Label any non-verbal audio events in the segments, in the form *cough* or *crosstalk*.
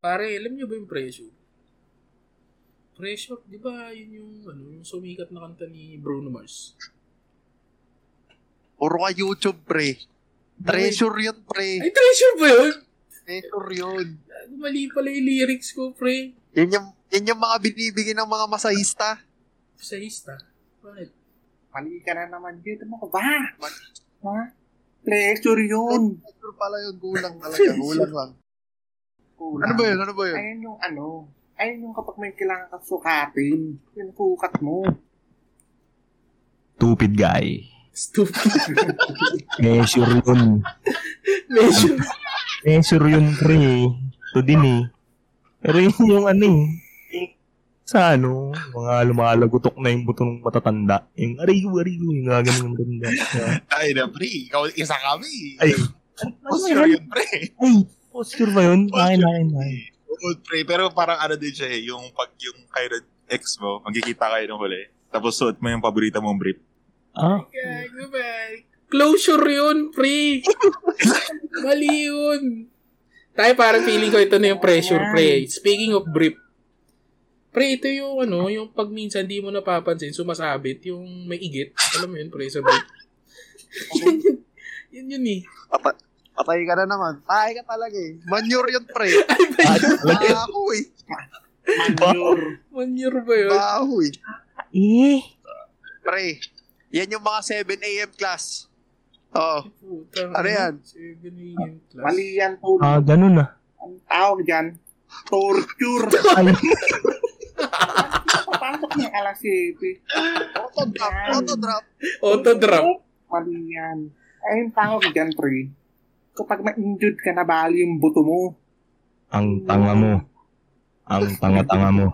Pare, alam niyo ba yung pressure? Pressure, di ba yun yung, ano, yung sumikat na kanta ni Bruno Mars? Puro ka YouTube, pre. Treasure yun, pre. Ay, treasure ba yun? Treasure yun. Mali pala yung lyrics ko, pre. Yan yung, yan yung mga binibigyan ng mga masahista. Sayista. Bakit? Mali ka na naman dito mo ba? Ha? Pleasure yun. Treasure pala yun. Kulang talaga. *laughs* Kulang lang. Ano ba yun? Ano ba yun? Ayun yung ano. Ayun yung kapag may kailangan kang sukatin. Yung sukat mo. Stupid guy. Stupid. *laughs* Measure yun. Medyo. Measure yun, pre. Ito din eh. Pero yun yung ano eh. yung Sa ano, mga lumalagutok na yung buto ng matatanda. Yung ariyo, ariyo, yung gaganon yung matanda. Ay na, pre. Ikaw, isa kami. Ay, Posture yun, pre. ay, posture ba yun? Kain, kain, kain. Oo, pre. Pero parang ano din siya eh. Yung pag yung kayo ex mo, magkikita kayo ng huli. Tapos suot mo yung paborito mong brief. Ah, Gago ba? Closure yun, pre. *laughs* Mali yun. Tayo parang feeling ko ito na yung pressure, pre. Speaking of brief. Pre, ito yung ano, yung pag minsan di mo napapansin, sumasabit, yung may igit. Alam mo yun, pre, sa brief. yun, *laughs* yun, *laughs* yun, yun eh. Papa, patay ka na naman. Patay ka talaga eh. Manure yun, pre. *laughs* Baho eh. Manure. Manure ba yun? Baho eh. eh. Pre, yan yung mga 7 a.m. class. Oo. Putang Ano yan? 7 a.m. class. Mali yan, tol. Ah, ganun ah. Ang tawag dyan, torture. *laughs* Ay, Papasok ng alas 7. Autodrop. Autodrop. Auto-drop. Mali yan. Ayun tawag dyan, pre. Kapag ma-injured ka na, bali yung buto mo. ang tanga mo. Ang tanga-tanga mo.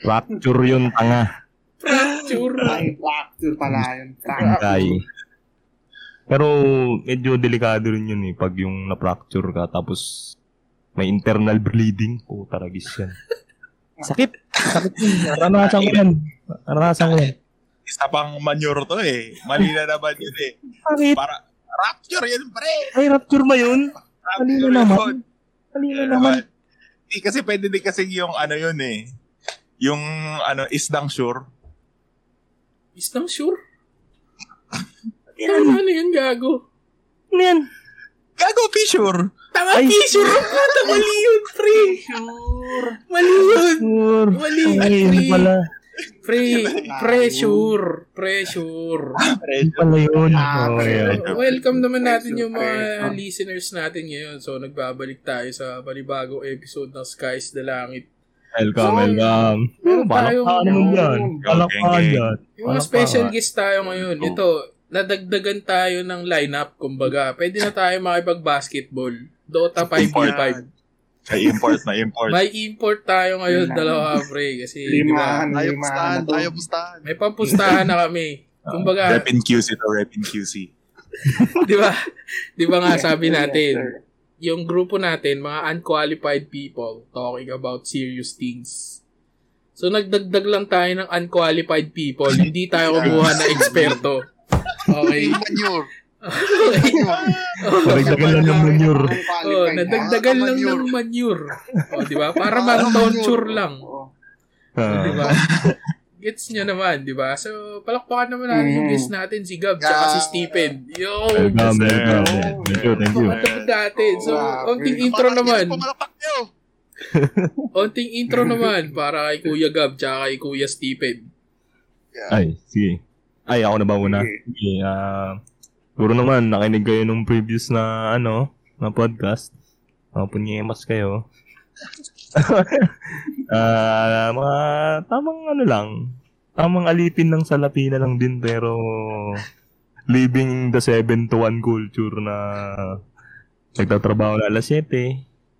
Fracture yun, tanga. Fracture. Ay, fracture pala yun. Fracture. Pero medyo delikado rin yun eh. Pag yung na-fracture ka tapos may internal bleeding. Po, taragis yan. Sakit. Sakit yun. Naranasan ko yan. Naranasan ko yan. Isa pang manure to eh. Mali na naman yun eh. Para, rapture yun, pre. Ay, rapture ba yun? Rapture naman. yun. Ano naman. Hindi kasi pwede din kasi yung ano yun eh. Yung ano, isdang sure. Is nang sure? *laughs* Ano, ano yun, gago? Ano yan? Gago, fissure. Tama, Ay. fissure. Puta, mali yun, pre. Mali yun. Sure. Mali, Ay, pre. Pre, pressure. Pressure. *laughs* Pala yun. Ah. Welcome naman natin yung mga Pressure. listeners natin ngayon. So, nagbabalik tayo sa panibagong episode ng Skies the Langit. Welcome, So, welcome. meron Balak tayong- pa naman yan. Yung mga special guest tayo ngayon. Ito, nadagdagan tayo ng lineup, kumbaga. Pwede na tayo makipag-basketball. Dota 5v5. Ay, import na import. May import tayo ngayon, Lima. dalawa, pre. Kasi, di ba, Limahan, Ayaw limahan pustahan. Ayaw pustahan. may pampustahan na kami. *laughs* Kumbaga, Rep in QC to, rep in QC. *laughs* di ba? Di ba nga sabi natin, yung grupo natin, mga unqualified people talking about serious things. So, nagdagdag lang tayo ng unqualified people. Hindi tayo kumuha na eksperto. *laughs* Okay? Manure. Okay. Naragdagan lang ng manure. Oh, nadagdagan lang ng manure. Oh, di ba? Para mag-tonsure lang. Oo. Oh, di ba? Ah. Gets nyo naman, di ba? So, palakpakan naman natin yung Mm. guest natin, si Gab, tsaka si Stephen. Yo! Welcome, Yes, welcome. sir. Thank you, thank you. Mga natin. So, onting intro naman. Onting *laughs* intro naman para kay Kuya Gab, tsaka kay Kuya Stephen. Ay, sige. Ay, ako na ba muna? Sige. Sige, ah... Puro naman, nakinig kayo nung previous na, ano, na podcast. Mga punyemas kayo. *laughs* Ah, mga tamang ano lang. Tamang alipin ng salapi na lang din, pero living the 7 to 1 culture na nagtatrabaho na alas 7.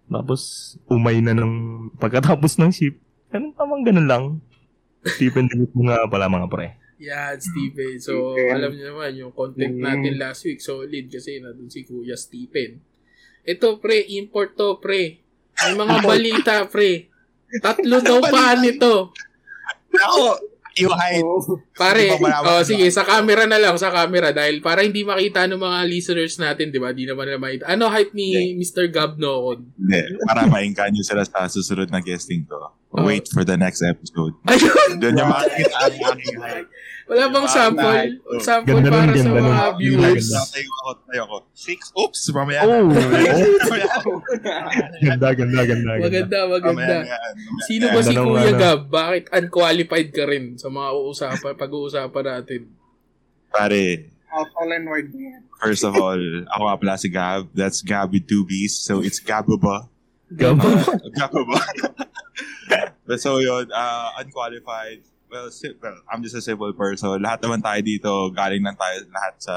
Tapos, umay na ng pagkatapos ng shift. Ganun, tamang ganun lang. Stephen, mo nga pala mga pre. Yan, Stephen. So, Stephen. alam niyo naman, yung content Mm. natin last week, solid kasi nandun si Kuya Stephen. Ito, pre, import to, pre. May mga balita, pre. Tatlo daw pa nito. Ako, height. Oo. Pare, oh, sige, sa camera na lang, sa camera. Dahil para hindi makita ng mga listeners natin, di ba? Di naman nila makita. Ano hype ni Mr. Gab Noon? Hindi, para maingkan nyo sila sa susunod na guesting ko. Oh. Wait for the next episode. Ayun! Doon yung makikita ang *laughs* aking height. Wala bang sample? Sample Ganda para sa mga viewers. Ganda. Tayo ako, tayo ako. Six, oops, mamaya. *laughs* Oh, Mamaya. ganda, ganda, ganda. Maganda, maganda. Sino ba si Kuya ano. Gab? Bakit unqualified ka rin sa mga uusapan, pag-uusapan natin? Pare, Out all and wide yan. first of all, ako nga pala si Gab. That's Gab with two B's. So, it's Gababa. Gab. Gababa. *laughs* But so yun, uh, unqualified. Well, well, I'm just a simple person. Lahat naman tayo dito, galing lang tayo lahat sa,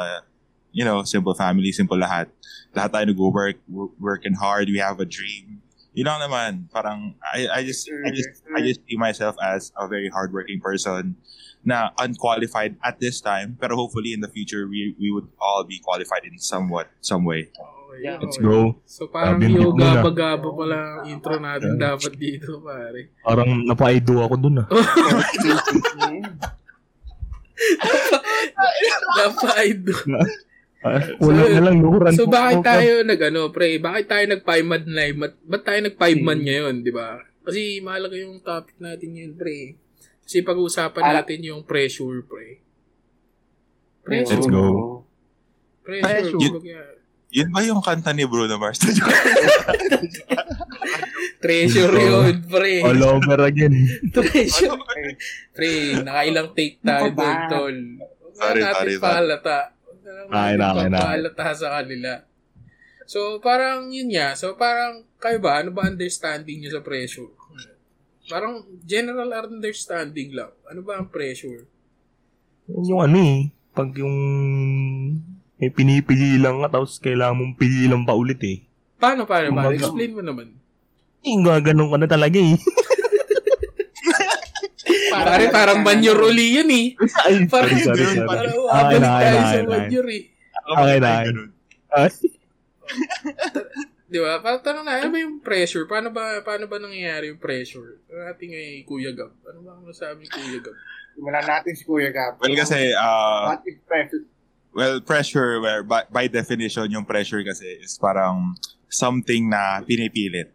you know, simple family, simple lahat. Lahat tayo nag-work, wo- working hard, we have a dream. Yun lang naman, parang, I, I just, I just, I just see myself as a very hardworking person na unqualified at this time, pero hopefully in the future, we, we would all be qualified in somewhat, some way. Okay, Let's okay. go. So parang Sabi yung na. gaba-gaba pala ang intro natin dapat dito, pare. Parang napaido ako dun ah. *laughs* Napaido. Ah, Kulang na lang, luhuran So bakit tayo nag ano, pre, bakit tayo nag 5 man live? Ba't, tayo nag 5 man Hmm. ngayon, di ba? Kasi mahalaga yung topic natin yun, pre. Kasi pag-uusapan Ah. natin yung pressure, pre. Let's Pressure. go. Pressure. Pressure. kumbaga, Yun ba yung kanta ni Bruno Mars? *laughs* Treasure yun, pre. All over again. *laughs* Treasure. Pre, nakailang take tayo ba? doon, tol. Sorry, na natin sorry, sorry. pahalata. Na Ay, natin naki, naki. papahalata sa kanila. So, parang yun nga. So, parang, kayo ba? Ano ba understanding nyo sa pressure? Parang general understanding lang. Ano ba ang pressure? Yun yung ano eh. Pag yung may pinipili lang ka tapos kailangan mong pigilan pa ulit eh. Paano, paano, paano? Explain mo naman. Eh, gaganon ka na talaga eh. *laughs* Pare, parang manure uli yun eh. *laughs* Ay, Parang, sorry, sorry, sorry. parang Ay, babalik na, tayo ay, sa manure eh. Okay na. *laughs* Di ba? Parang tanong na, ano ba yung pressure? Paano ba, paano ba nangyayari yung pressure? Ang ating ay Kuya Gab. Ano ba ang masabi ni Kuya Gab? Simulan natin si Kuya Gab. Well, kasi, uh, What is pressure? Well, pressure, where by, by definition, yung pressure kasi is parang something na pinipilit.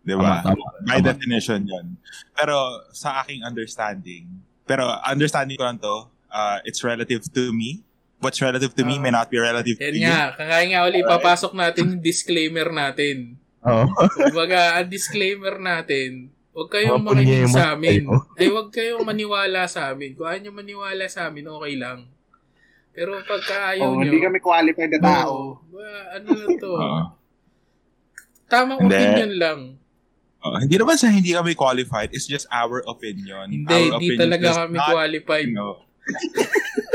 Di ba? Tama, tama, By tama. definition yun. Pero sa aking understanding, pero understanding ko lang to, uh, it's relative to me. What's relative to me may not be relative to Yan you. nga, kakaya nga ulit, papasok natin yung disclaimer natin. Oo. Kumbaga, ang disclaimer natin, huwag kayong Mga makinig sa amin. kayo. Ay, huwag kayong maniwala sa amin. Kung ayaw nyo maniwala sa amin, okay lang. Pero pagka ayaw Oh, nyo, hindi kami qualified na tao. Ba, ano lang to? Oo. *laughs* Tamang Hindi. opinion lang. Uh, hindi naman sa hindi kami qualified, it's just our opinion. Hindi, our hindi opinion talaga kami not, qualified. you know,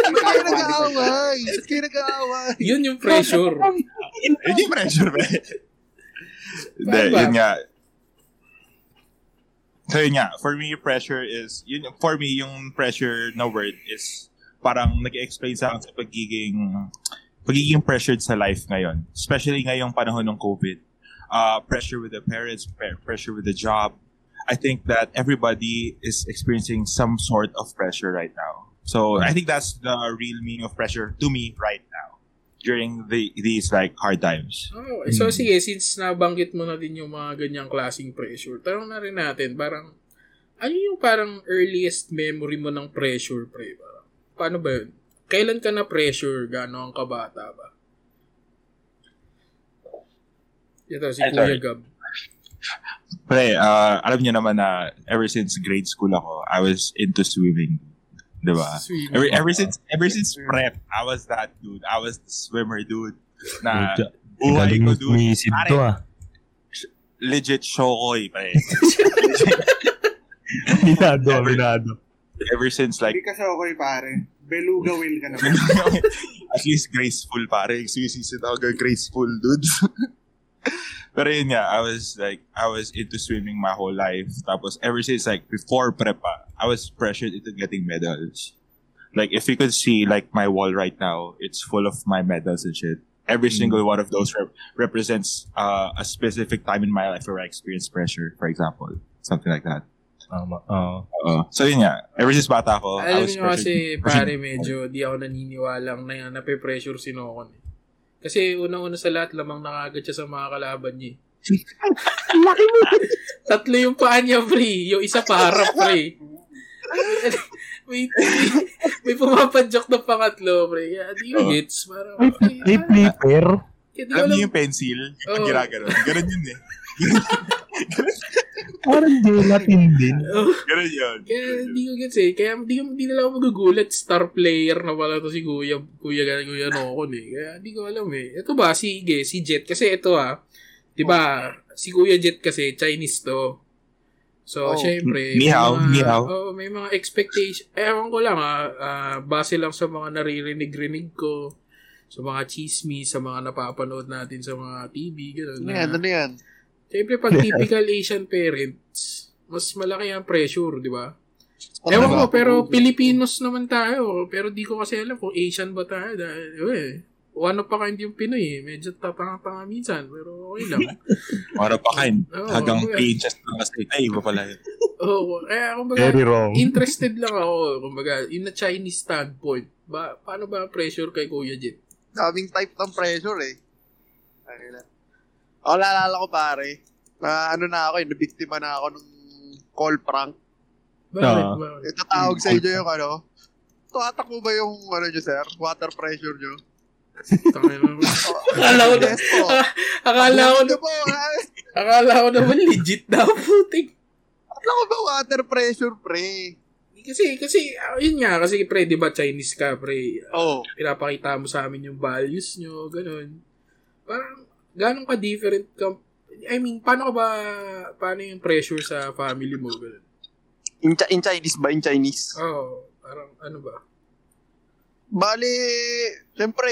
Ba't kayo nag-aaway? Ba't kayo nag-aaway? Yun yung pressure. *laughs* Hindi pressure, ba? Hindi, yun nga. So yun nga, for me, pressure is, yun, for me, yung pressure na word is parang nag-explain sa akin sa pagiging, pagiging pressured sa life ngayon. Especially ngayong panahon ng COVID. Uh, pressure with the parents, pre- pressure with the job. I think that everybody is experiencing some sort of pressure right now. So I think that's the real meaning of pressure to me right now during the these like hard times. Oh, so sige, since nabanggit mo na din yung mga ganyang klaseng pressure, tanong na rin natin, parang, ano yung parang earliest memory mo ng pressure, pre? Parang, paano ba yun? Kailan ka na pressure? Gano'ng kabata ba? Ito, si Ay, Kuya sorry. Gab. Pre, uh, alam niyo naman na ever since grade school ako, I was into swimming. Diba? Swimming. Ever, ever since ever since prep, I was that dude. I was the swimmer dude. Na buhay ko dude. Pare, to ah. Legit shokoy, pre. *laughs* Minado, minado. Ever since like Hindi ka sa okay, pare. Beluga whale ka naman. *laughs* at least graceful pare. Sisisid ako ng graceful dude. *laughs* Pero yun nga, I was like, I was into swimming my whole life. Tapos ever since like before prepa, I was pressured into getting medals. Like if you could see like my wall right now, it's full of my medals and shit. Every single one of those rep- represents uh, a specific time in my life where I experienced pressure, for example. Something like that. Tama. Oo. Oo. So yun nga, ever since bata ako, I Alam was niyo kasi, pare, medyo di ako naniniwalang na nape-pressure si Nokon. Eh. Kasi unang-una sa lahat, lamang nakagad siya sa mga kalaban niya. eh. *laughs* Laki mo. Tatlo yung paa niya, pre. Yung isa pa harap, pre. may, may pumapadjok ng pangatlo, pre. Kaya di ko Oo. gets. Parang, May, okay, may flipper. Alam alam. niyo yung pencil? Oo. Ginagano. Ganun yun eh. *laughs* Parang gelatin din. Oh, *laughs* Ganun yun. Kaya di ko gets eh. Kaya di, di na lang ako magugulat. Star player na pala to si Kuya, Kuya, Kuya Nokon eh. Kaya di ko alam eh. Ito ba, sige, si Jet. Kasi ito ah, di ba, si Kuya Jet kasi, Chinese to. So, Oh. syempre, Ni hao, may ni hao. oh, may mga expectation. Ewan ko lang ah, ah, base lang sa mga naririnig-rinig ko, sa mga chismis, sa mga napapanood natin sa mga TV, gano'n. Ano yan? Ano yan? Siyempre, pag typical Asian parents, mas malaki ang pressure, di ba? Ewan ko, pero Pilipinos naman tayo. Pero di ko kasi alam kung Asian ba tayo. Dahil, eh, one of a kind yung Pinoy eh. Medyo tatanga-tanga minsan, pero okay lang. *laughs* Mara pa kain. Oo, Hanggang kuya. 3 inches na kasi. Ay, iba pala yun. Oo, kaya kumbaga, Very wrong. interested lang ako, kumbaga, in a Chinese standpoint. Ba, paano ba ang pressure kay Kuya Jet? Daming type ng pressure eh. Ay, na. Ako naalala ko pare, na ano na ako eh, nabiktima na ako ng call prank. Bakit? Ah. Bakit? Itatawag sa inyo yung ano, tumatakbo ba yung ano nyo sir? Water pressure nyo? Na. Akala ko na, akala ko na, akala ko naman legit daw, putik. Akala ko ba water pressure pre? Kasi, kasi, ah, yun nga, kasi pre, di ba Chinese ka, pre, Oh. pinapakita mo sa amin yung values nyo, ganun. Parang, ganun ka different ka, I mean, paano ka ba, paano yung pressure sa family mo? In, in Chinese ba? In Chinese? Oo, oh, parang, ano ba? Bali, syempre,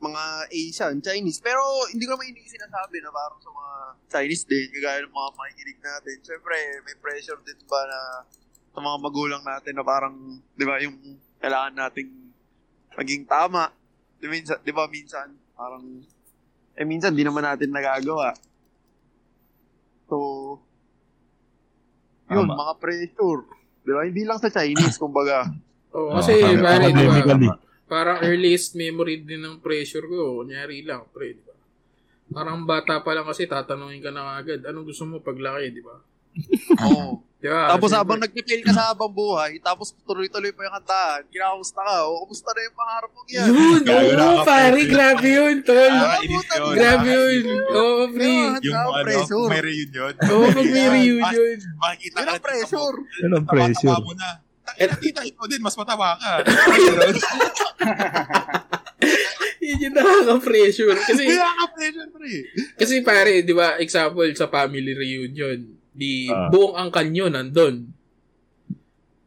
mga Asian, Chinese. Pero hindi ko naman hindi sinasabi na parang sa mga Chinese din, kagaya ng mga makikinig natin. Syempre, may pressure din ba na sa mga magulang natin na parang, di ba, yung kailangan nating maging tama. Di, minsan, di ba, minsan, parang, eh, minsan, di naman natin nagagawa. So, yun, Tama. mga pressure. Di ba? Hindi lang sa Chinese, *laughs* kumbaga. Oo, Oo, kasi, tama. pare, di ba, parang earliest memory din ng pressure ko, kunyari lang, pre, di ba? Parang bata pa lang kasi, tatanungin ka na agad, anong gusto mo paglaki, di ba? *laughs* Oo. Di ba? Tapos Siyempre. habang nagpipil ka sa habang buhay, tapos tuloy-tuloy pa yung kantahan, kinakamusta ka, o kumusta na yung pangarap mo yan? Yun, oo, ako, pare, grabe yun, tol. Ah, yun. Grabe yun. Oo, pre. Yung ano, pressure. may reunion. Oo, pag may reunion. Makikita Yun ang pressure. Yun ang pressure. Tama mo na. Takina, kita ikaw din, mas mataba ka. *laughs* *laughs* Yun yung nakaka-pressure. Kasi, Kaya ka pressure, pre. kasi pare, di ba, example sa family reunion, di Ah. buong angkan nyo nandun.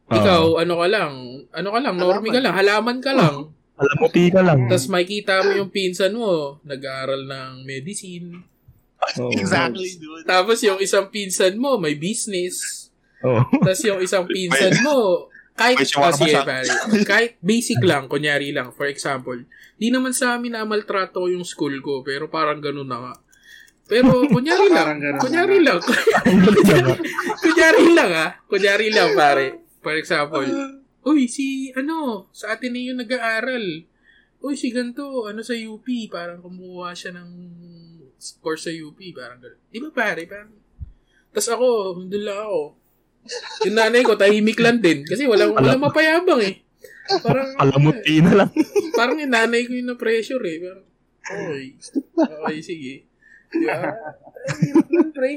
Ikaw, ano ka lang, ano ka lang, normie ka lang, halaman ka lang. Alam mo, ka lang. Tapos makikita mo yung pinsan mo, nag-aaral ng medicine. Oo. *laughs* Exactly, dude. Tapos yung isang pinsan mo, may business. Oo. Tapos yung isang pinsan mo, kahit, ah, siya. pare, kahit basic lang, kunyari lang, for example, di naman sa amin na maltrato yung school ko, pero parang ganun na nga. Pero *laughs* kunyari lang, kunyari lang, *laughs* *laughs* kunyari lang ah, kunyari lang pare. For example, uy, si, ano, sa atin na yung nag-aaral. Uy, si ganito, ano sa UP, parang kumuha siya ng course sa UP, parang gano'n. Di ba pare, parang, Tapos ako, hindi lang ako. Yung nanay ko, tahimik lang din. Kasi walang, walang mapayabang eh. Parang, Alamuti na lang. parang yung nanay ko yung na-pressure eh. Parang, okay. Okay, sige. Ba? Ang hirap lang, pre.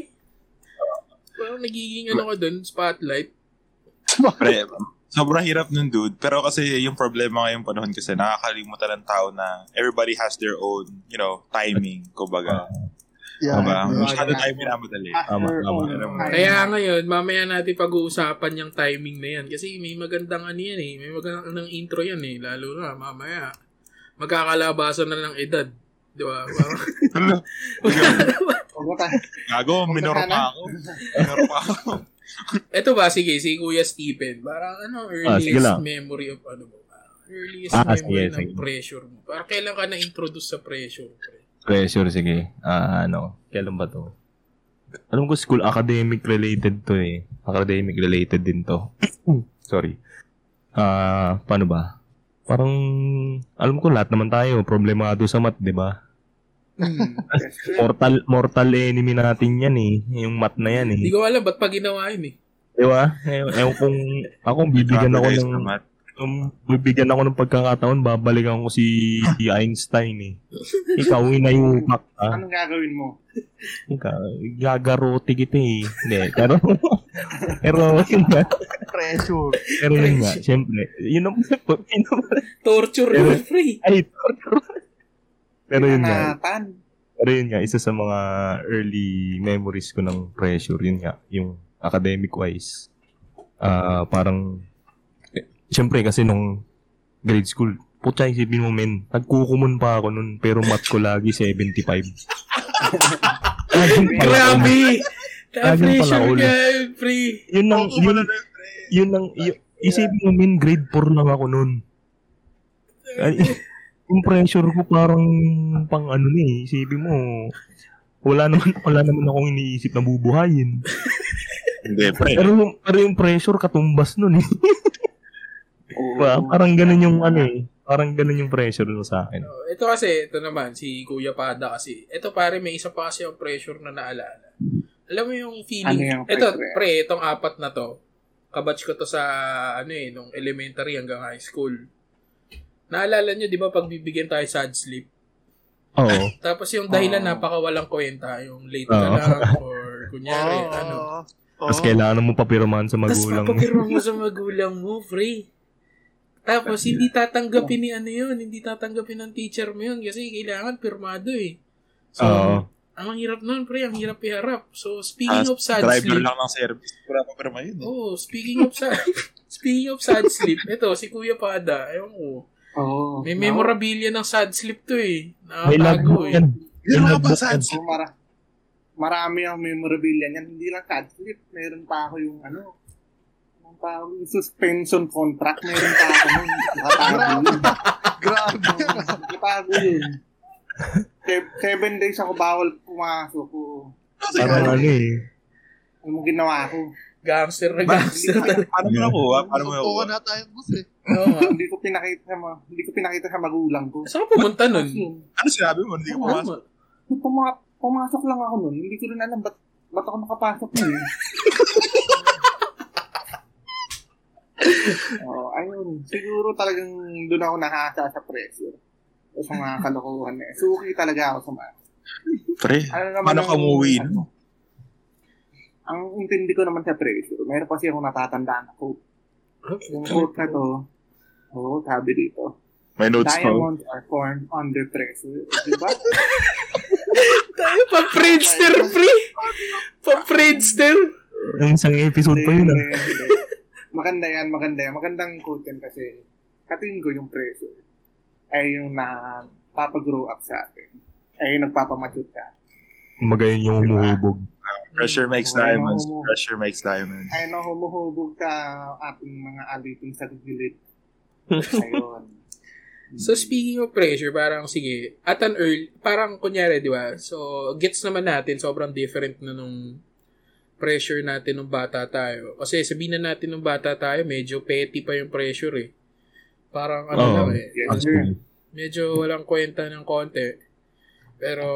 Parang nagiging ano ka dun, spotlight. Pre, sobrang hirap nun, dude. Pero kasi yung problema ngayong panahon kasi nakakalimutan ng tao na everybody has their own, you know, timing, kumbaga. Yeah. Diba? Yeah. Masyado tayo minamadali. Tama, After tama. time. Kaya ngayon, mamaya natin pag-uusapan yung timing na yan. Kasi may magandang ano yan eh. May magandang intro yan eh. Lalo na mamaya. Magkakalabasan na ng edad. Di ba? Parang, tayo. *laughs* *laughs* Gago, minor pa ako. Minor pa ako. Eto ba, sige, si Kuya Stephen. Parang ano, Ah, earliest lang. memory of ano mo? Earliest Ah, memory sige, ng sige. pressure mo. Parang kailan ka na-introduce sa pressure? Pre? Pressure, sige. Ah, ano, kailan ba to? Alam ko school academic related to eh. academic related din to. *coughs* Sorry. Ah, paano ba? Parang, alam ko lahat naman tayo, problemado sa math, di ba? Mortal, mortal enemy natin yan eh. Yung math na yan eh. Hindi ko alam ba't pa ginawa yun eh. Di ba? Ewan kung, ako bibigyan ako ng, um, bibigyan ako ng pagkakataon, babalikan ko si, si Einstein eh. Ikaw, inayupak ka. Anong gagawin mo? Ikaw, gagarote kita eh. Hindi, pero, *laughs* pero, yun nga, Pressure. pero yun nga, syempre, yun ang, yun ang, Torture Pero- yun, pre. ay, pero yun nga, pero yun nga, isa sa mga early memories ko ng pressure, yun nga, yung academic wise. Ah, parang, eh, syempre kasi nung grade school, putya isipin mo men, nagkukumon pa ako nun, pero math ko lagi 75. *laughs* Laging pala Grabe! Laging pala ulo. pre. Yun ang, yun, yun ang, y- isipin mo men, grade 4 lang ako nun. Yung pressure ko parang pang ano na eh, isipin mo, wala naman, *laughs* wala naman akong iniisip na bubuhayin. *laughs* Hindi, pre. Pero, pero yung pressure katumbas nun eh. Pa- *laughs* parang ganun yung ano eh. Parang ganun yung pressure nun sa akin. Oh, Ito kasi, ito naman, si Kuya Pada kasi. Ito pare, may isa pa kasi yung pressure na naalala. Alam mo yung feeling, Ano yung ito, pressure? pre, itong apat na to, kabatch ko to sa, ano eh, nung elementary hanggang high school. Naalala nyo, di ba, pag bibigyan tayo sad sleep, Oo. *laughs* tapos yung dahilan Oo. napakawalang kwenta, yung late ka lang, or kunyari, Oo. ano. Tapos kailangan mo papirmahan sa Tapos magulang mo. papapirma mo sa *laughs* magulang mo, pre. Tapos, hindi tatanggapin ni ano yun, hindi tatanggapin ng teacher mo yun kasi kailangan pirmado eh. So, Oo. ang hirap nun, pre, ang hirap iharap. So, speaking Ah, of sad driver sleep, lang ng service. Wala pa pero yun. Eh. oh, speaking of sad, *laughs* speaking of sad sleep, ito, si Kuya Pada, ewan ko, Oo. may memorabilia ng sad sleep to eh. May Nakatago eh. yan. Yun May nga ba, logbook sad. So, mara marami ang memorabilia niyan. Hindi lang card flip. Meron pa ako yung ano, yung pa ako yung suspension contract. Meron pa ako nun. Nakatago yun. Grabe. Nakatago yun. Se- Seven days ako bawal pumasok ko. Parang ano eh. Ano mo ginawa ko? Gangster na gangster. Paano mo nakuha? Paano mo nakuha? na tayong bus eh. Oo nga. *laughs* hindi ko pinakita sa ma- hindi ko pinakita sa magulang ko. Saan ka pumunta nun? Kasi, Ano sinabi mo? Hindi ko Oo pumasok. puma- pumasok lang ako nun. Hindi ko rin alam ba't, ba't ako nakapasok nun eh. *laughs* oh, ayun. Siguro talagang doon ako nakasa sa pressure. O sa mga kalokohan na eh. Suki talaga ako sa mga. Pre, Ano naman ka umuwi? ano, ang intindi ko naman sa pressure, meron kasi ako natatandaan na quote. Yung quote na to, oh, sabi dito, May notes pa. diamonds are formed under pressure. Diba? *laughs* Tayo pa Friendster, pre! Pa Friendster! Ang isang episode pa yun ah. Maganda yan, maganda yan. Magandang quote yan kasi katingin ko yung pressure ay yung na papagrow up sa atin. Ay yung nagpapamature ka. Magayon yung humuhubog. Pressure makes Okay, diamonds. no, no. Pressure makes diamonds. Ay na humuhubog ka ating mga aliting sa gilid. *laughs* Ayun. So, speaking of pressure, parang sige, at an early, parang kunyari, di ba? So, gets naman natin, sobrang different na nung pressure natin nung bata tayo. Kasi sabihin na natin nung bata tayo, medyo petty pa yung pressure eh. Parang ano Oo. lang eh. Yes. Medyo walang kwenta ng konti. Pero,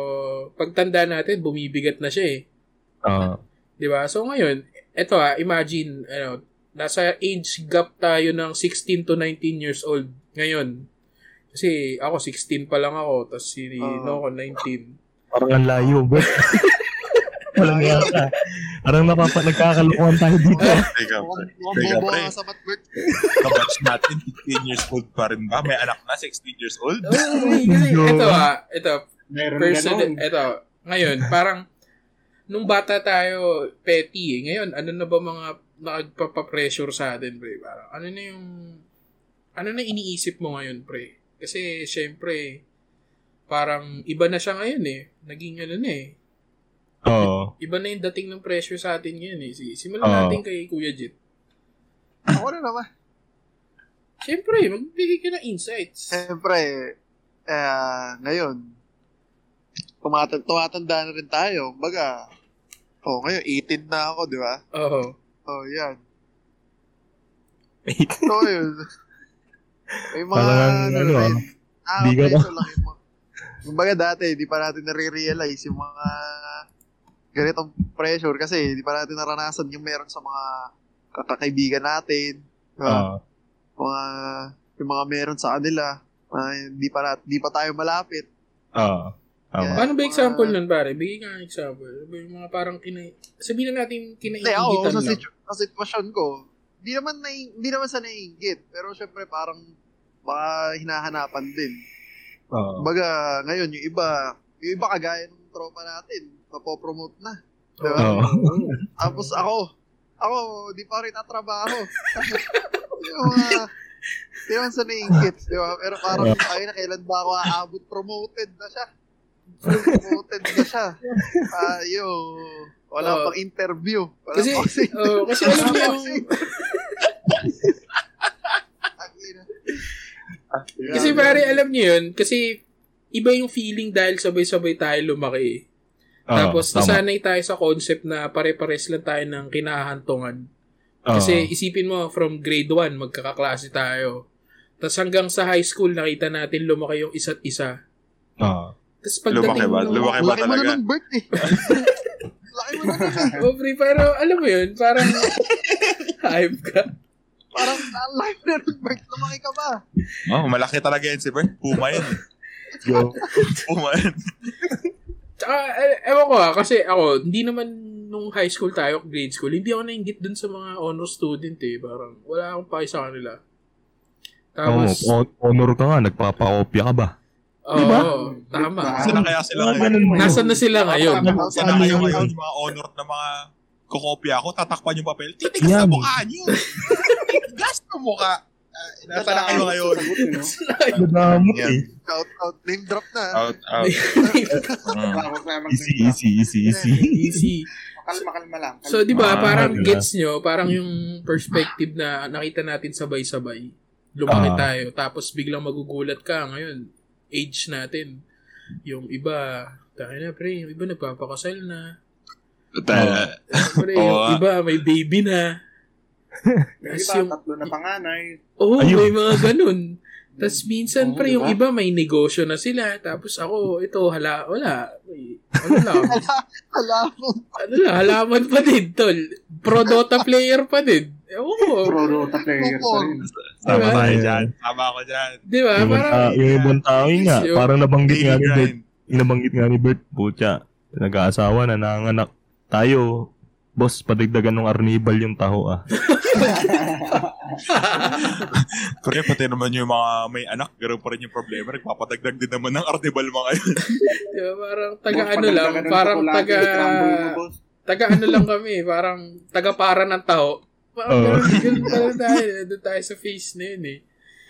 pagtanda natin, bumibigat na siya eh. Ah, Di ba? So ngayon, eto ah, imagine, ano, nasa age gap tayo ng 16 to 19 years old ngayon. Kasi ako 16 pa lang ako, tapos si Ah. Noco 19. parang ang layo, bro. *laughs* Walang yata. Parang napapa, nagkakalukuhan tayo dito. Teka, *laughs* pre. Teka, bobo pre. ka sa Matbert. Kabatch natin, 15 years old pa rin ba? May anak na, 16 years old? Oh, *laughs* ito ah, ito, Meron person, ganun. ito, ngayon, parang, nung bata tayo, petty eh. Ngayon, ano na ba mga nagpapapressure sa atin, pre? Parang, ano na yung, ano na iniisip mo ngayon, pre? Kasi, syempre, parang, iba na siya ngayon eh. Naging ano na eh. Oo. Iba na yung dating ng pressure sa atin ngayon eh. Si- Simulan Oo. natin kay Kuya Jit. Ako na naman. Siyempre, magbigay ka ng insights. Siyempre, eh, ngayon, tumatanda, tumatanda na rin tayo. Baga, oh, ngayon, 18 na ako, di ba? Oo. Oh, yan. So, yun. May mga, Parang, ano, ano, ah, rin, di ka nakaka-preso lang yung mga, kumbaga dati, di pa natin nare-realize yung mga ganitong pressure kasi di pa natin naranasan yung meron sa mga kakakaibigan natin. Diba? Ah. mga, yung mga meron sa kanila. Uh, di pa, nat- di pa tayo malapit. Ah. Tama. Paano ba example nun, pare? Bigay ka ng example. Ano ba Yung mga parang kinay... Sabihin na natin ako, kinaiingitan sa, lang. situ- sa sitwasyon ko, di naman, na, di naman sa naiingit. Pero syempre, parang baka hinahanapan din. Ah. Kumbaga, ngayon, yung iba, yung iba kagaya ng tropa natin, napopromote na. Diba? Oo. Tapos ako, ako, di pa rin natrabaho. *laughs* yung mga, di naman sa naiingit, di ba? Pero parang, ay na, kailan ba ako aabot? Promoted na siya. Promoted na siya. Ayo, wala Oo. pang interview. Wala Kasi, pang kasi, oh, kasi alam niyo yung... *laughs* Kasi pare, alam niyo yun, kasi iba yung feeling dahil sabay-sabay tayo lumaki. Ah, Tapos, tama. nasanay tayo sa concept na pare-pares lang tayo ng kinahantungan. Ah. Kasi isipin mo, from grade 1, magkakaklase tayo. Tapos hanggang sa high school, nakita natin lumaki yung isa't isa. Ah. Tapos Lumaki pagdating ba? nung- Lumaki ba Laki mo na talaga? ng birth eh. *laughs* Laki mo na eh. Oh, pre, pero alam mo yun, parang *laughs* hype ka. Parang ah, laki na ng birth. Lumaki ka ba? Oh, malaki talaga yan si Bert. Puma yan. Yo. Puma yan. Tsaka, eh, ewan ko ah, kasi ako, hindi naman nung high school tayo, grade school, hindi ako nainggit dun sa mga honor student eh. Parang, wala akong pake sa kanila. Tapos, hon- honor ka nga, nagpapakopya ka ba? Oo, diba? tama. Saan na kaya sila ngayon? Nasaan na sila ngayon? Saan na kayo ngayon? Mga honor na mga kokopya ako, tatakpan yung papel. Titigas Yan. na mukha niyo. *laughs* Titigas na mukha. Uh, Nasaan na kayo ngayon? Madami Yan. eh. Out, out, name drop na. Out, out. *laughs* Easy, easy, easy, easy. Easy. Makalma-kalma lang. So, di ba, Ah, parang diba? gets nyo, parang yung perspective na nakita natin sabay-sabay. Lumaki Ah. tayo, tapos biglang magugulat ka ngayon, age natin. Yung iba, tayo na pre, yung iba nagpapakasal na. Ta- Pre, Oo yung iba may baby na. *laughs* Yung Tapos iba, yung, tatlo na panganay. oh, Ayun. may mga ganun. Tapos *laughs* minsan, Oo, pre, yung diba? iba may negosyo na sila. Tapos ako, ito, hala, wala. May, ano lang, *laughs* Alam mo. ano lang, halaman pa din, tol. Pro Dota player pa din. Ko. Pro Dota player pa rin. Tama Diba? tayo dyan. Tama ako dyan. Di ba? Yung, Parang, ibang ta- yung ibang tao yun nga, Yung- parang nabanggit nga ni Bert, nabanggit nga ni Bert, putya, nag-aasawa na, nanganak tayo, boss, padagdagan ng arnibal yung taho ah. *laughs* Pre, pati naman yung mga may anak, ganoon pa rin yung problema. Nagpapadagdag din naman ng artibal mga yun. *laughs* di ba? Parang taga Boss, ano lang, parang taga, taga ano lang kami, parang taga para ng tao. Parang Oo. ganun, ganun pa rin tayo, doon tayo sa face na yun eh.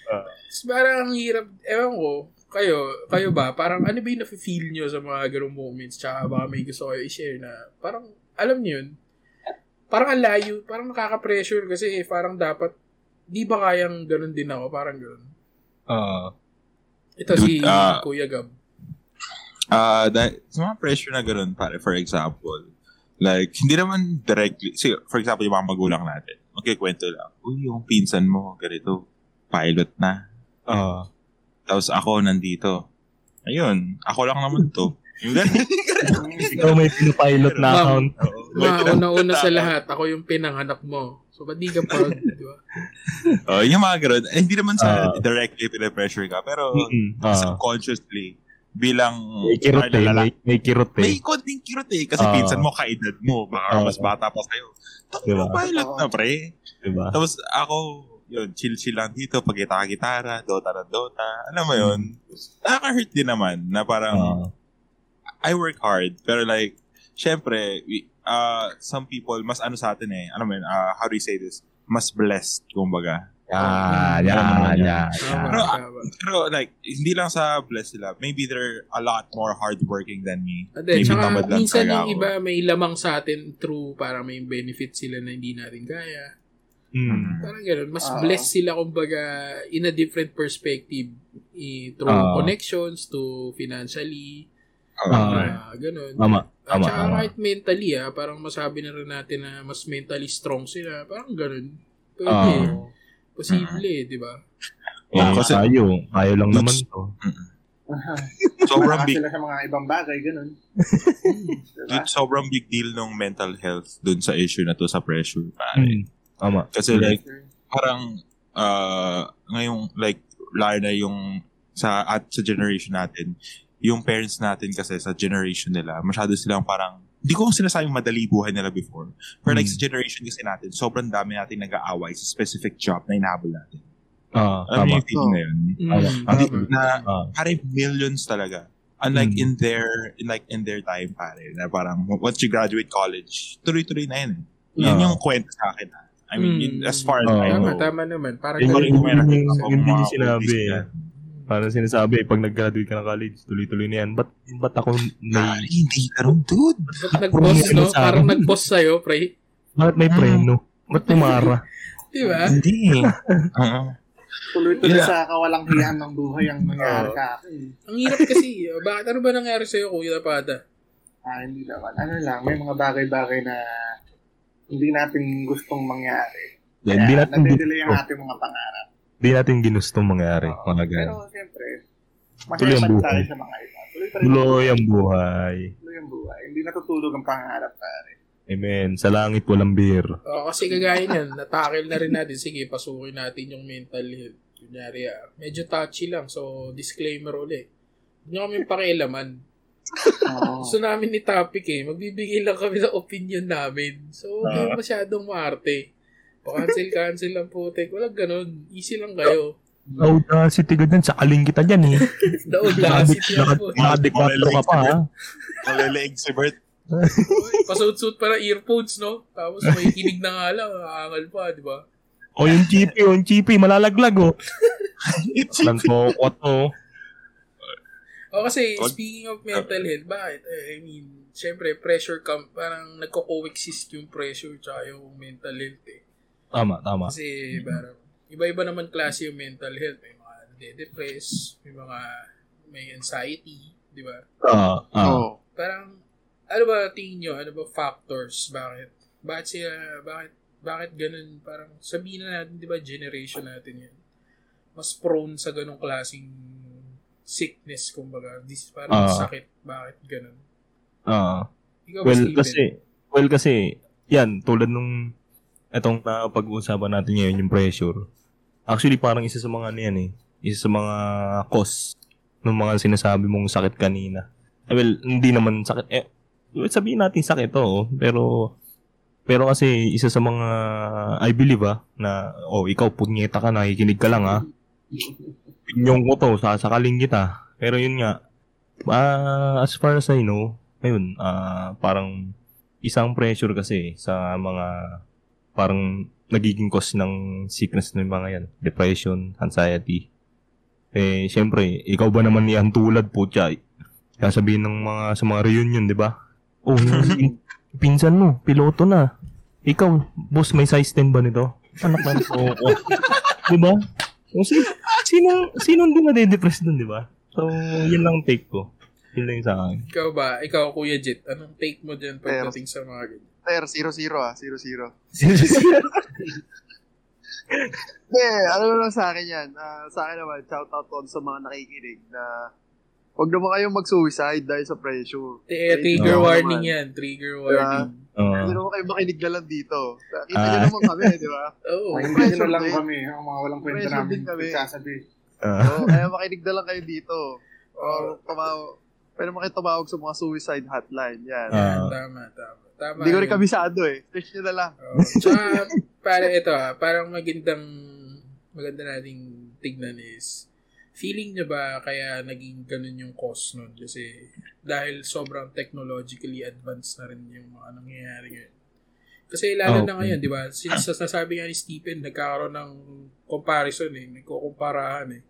Ah. Tapos parang ang hirap, ewan ko, kayo, kayo ba, parang ano ba yung nafe-feel nyo sa mga ganung moments, tsaka baka may gusto kayo i-share na, parang, alam nyo yun, parang ang layo, parang nakaka-pressure kasi parang dapat, di ba kayang ganun din ako, parang ganun. Ah. Ito Dude, si ah, Kuya Gab. Ah, dahil sa mga pressure na ganoon, pare, for example, like, hindi naman directly, sige, for example, yung mga magulang natin, magkikwento lang, uy, yung pinsan mo, ganito, pilot na. Ah. Tapos ako nandito. Ayun, ako lang naman to. Yung ganun. *laughs* Ikaw may pinapilot na Ma'am. account. Mga una-una sa lahat, ako yung pinanganak mo. So, ba't di ka proud, *laughs* di ba? Oh, yung mga ganun. Eh, hindi naman sa Ah. directly pinapressure ka, pero Mm-mm. Ah. subconsciously, bilang May kirot eh, may, may kirot eh. may konting kirot eh. Kasi Ah. pinsan mo, kaedad mo. Baka Ah. mas bata pa sa'yo. Tapos Diba? pilot na, pre. Diba? Tapos ako, yun, chill-chill lang dito, pag gitara, Dota ng Dota. Alam mo yun, nakaka-hurt din naman na parang, Ah. I work hard, pero like, syempre, we, uh, some people, mas ano sa atin eh, ano mo yun, uh, how do you say this? Mas blessed, kumbaga. Yan, yan, yan. Pero. Pero like, hindi lang sa blessed sila, maybe they're a lot more hardworking than me. Ade, Maybe tsaka tamad lang minsan yung iba may lamang sa atin through para may benefit sila na hindi natin kaya. Mm. Parang gano'n. Mas Ah. blessed sila kumbaga in a different perspective. I, through Ah. connections to financially. Ah, ganun. Tama. At Tama, saka kahit mentally ah, parang masabi na rin natin na mas mentally strong sila. Parang ganun. Pwede. Ah. Posible eh, di ba? Eh, kasi- tayo. Tayo lang naman to. Sobrang Baka big sila sa mga ibang bagay, ganun. *laughs* diba? dude, sobrang big deal ng mental health dun sa issue na to sa pressure. pare. Mm. Tama. Kasi like parang uh, ngayong like lalo na yung sa at sa generation natin, yung parents natin kasi sa generation nila, masyado silang parang hindi ko sinasabing madali buhay nila before. Pero like Mm. sa generation kasi natin, sobrang dami natin nag-aaway sa specific job na inahabol natin. Ah, Alam tama. mo yung feeling na yun? Tama. Mm, Hindi, tama. na Ah. parang millions talaga. Unlike Mm. in their in like in their time pare na parang once you graduate college, tuloy-tuloy na yun. eh. Yun Ah. yung kwento sa akin. I mean, Mm. yun, as far as Ah. I Tama, know. tama naman. Parang Yun Yun ganun yung yung- naman. meron yung- ako yung mga hindi Parang sinasabi, pag nag-graduate ka ng college, tuloy-tuloy na yan. Ba't, ba't ako Ah, may, hindi ganun, dude. Ba't nag-boss, no? Parang nag-boss sa'yo, pre. ba't may preno? Ba't pumara? *laughs* Di ba? Hindi. Oo. *laughs* Tuloy-tuloy Yeah. sa kawalang hiyaan ng buhay ang nangyari sa akin. Ang hirap kasi. oh, Bakit ano ba nangyari sa'yo, Kuya Pada? Ah, hindi naman. Ano lang, may mga bagay-bagay na hindi natin gustong mangyari. Hindi Kaya natin nadidelay ang ating mga pangarap. Hindi natin ginustong mangyari. Oo. Mga Pero ganun. siyempre, Tuloy ang buhay. tayo sa mga iba. Tuloy pa rin Tuloy ang buhay. Tuloy ang buhay. Hindi natutulog ang pangarap, pare. Amen. Sa langit walang beer. Oo, kasi kagaya niyan, natakil na rin natin. Sige, pasukin natin yung mental health. Kunyari, ah, medyo touchy lang. So, disclaimer ulit. Hindi kami pakialaman. Oo. Gusto namin ni topic eh. Magbibigay lang kami ng opinion namin. So, huwag kayong masyadong maarte. Pa-cancel, cancel lang putek. Walang ganun. Easy lang kayo. Audacity ka dyan. Sakaling kita dyan eh. The audacity lang po. Naka-dequatro ka pa ha. Maleleeg si Bert. Pasuit-suit pa ng earphones, no? Tapos may kinig na nga lang. Aangal pa, di ba? O yung chippy, yung chippy. Malalaglag oh. Lang to, what to. O kasi, speaking of mental health, bakit? Eh, I mean, syempre, pressure camp, parang nagko-coexist yung pressure tsaka yung mental health eh. Tama, tama. Kasi, parang, iba-iba naman klase yung mental health. May mga nade-depress, may mga may anxiety, di ba? Ah, ah. Oo. Parang, ano ba tingin nyo? Ano ba factors? Bakit? Bakit siya, bakit, bakit ganun? Parang, sabihin na natin, di ba, generation natin yan. Mas prone sa ganong klaseng sickness, kumbaga. This parang Ah. sakit. Bakit ganun? Ah. Ikaw ba, Well, kasi, well, kasi, yan, tulad nung, etong na pag-uusapan natin ngayon, yung pressure. Actually, parang isa sa mga ano yan eh. Isa sa mga cause ng mga sinasabi mong sakit kanina. Eh, well, hindi naman sakit. Eh, sabihin natin sakit, oo. Pero, pero kasi, isa sa mga, I believe ah, na, oh, ikaw, punyeta ka, nakikinig ka lang ah. Pinyong ko to, sasakaling kita. Pero yun nga, ah, as far as I know, ayun, ah, parang isang pressure kasi sa mga parang nagiging cause ng sickness ng mga yan. Depression, anxiety. Eh, syempre, ikaw ba naman yan tulad po, tsa? Sasabihin ng mga, sa mga reunion, di ba? Oh, *laughs* pinsan mo, piloto na. Ikaw, boss, may size 10 ba nito? Anak na *laughs* nito. Oh, di ba? Kung si, sino, sino hindi nade-depress dun, di ba? So, yun lang take ko. Yun lang yung sa akin. Ikaw ba? Ikaw, Kuya Jet, anong take mo dyan pagdating sa mga ganyan? Ter, 0-0 ah. 0-0. Hindi, ano lang sa akin yan. Ah, sa akin naman, shout out on sa mga nakikinig na huwag naman kayong mag-suicide dahil sa pressure. Eh, trigger Oo warning naman. yan. Trigger warning. Oo. Hindi naman kayo makinig na lang dito. Kita Ah. nyo naman kami, di ba? Oo. Nyo pressure na lang kami, ang mga walang kwenta namin kami. sasabi. Ah. So, kaya makinig na lang kayo dito. Or tumawag, pwede tumawag sa mga suicide hotline. Yan. Ah. Tama, tama. Tama. Hindi ko rin kabisado eh. Search nyo na lang. Oo. Tsaka, para ito ah, parang magandang, maganda nating tignan is, feeling nyo ba kaya naging ganun yung cost nun? Kasi, dahil sobrang technologically advanced na rin yung mga nangyayari ngayon. Kasi lalo Oh, na ngayon, di ba? Since sa sasabi nga ni Stephen, nagkakaroon ng comparison eh, nagkukumparahan eh.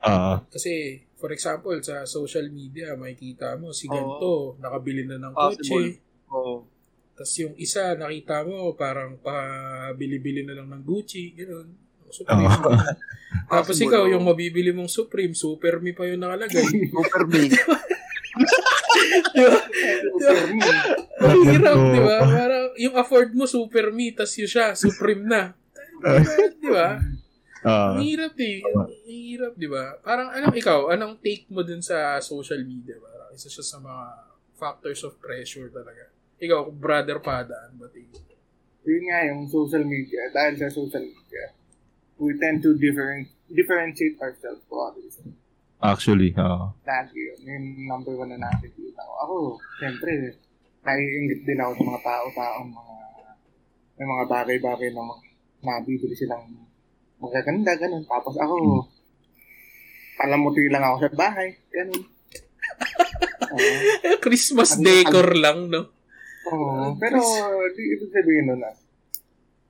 Ah. Kasi, for example, sa social media, makikita mo, si ganito, nakabili na ng Possible. kotse, Oo. Tapos yung isa, nakita mo, parang pabili-bili na lang ng Gucci, gano'n. Supreme. Oo. *laughs* Tapos Possible, ikaw, yung mabibili mong Supreme, Super Me pa yung nakalagay. *laughs* Super me. *laughs* di ba? Super me. Ang hirap, di ba? Parang yung afford mo super me, tas yun siya, supreme na. di ba? Ah, Ang hirap eh. Ang hirap, di ba? Parang, anong ikaw, anong take mo dun sa social media? Parang isa siya sa mga factors of pressure talaga. Ikaw, brother Padaan, ba tingin? Yun nga yung social media. Dahil sa social media, we tend to different, differentiate ourselves to others. actually, ah. Lagi yun. Yung number one na nakikita ko. Ako, siyempre, naiingit din ako sa mga tao-tao, mga, may mga bagay-bagay na mga, nabibili silang magaganda, ganun. Tapos ako, palamuti lang ako sa bahay, ganun. *laughs* Oo. Eh, Christmas Ano- decor lang, no? Oo, pero di ibig sabihin nun na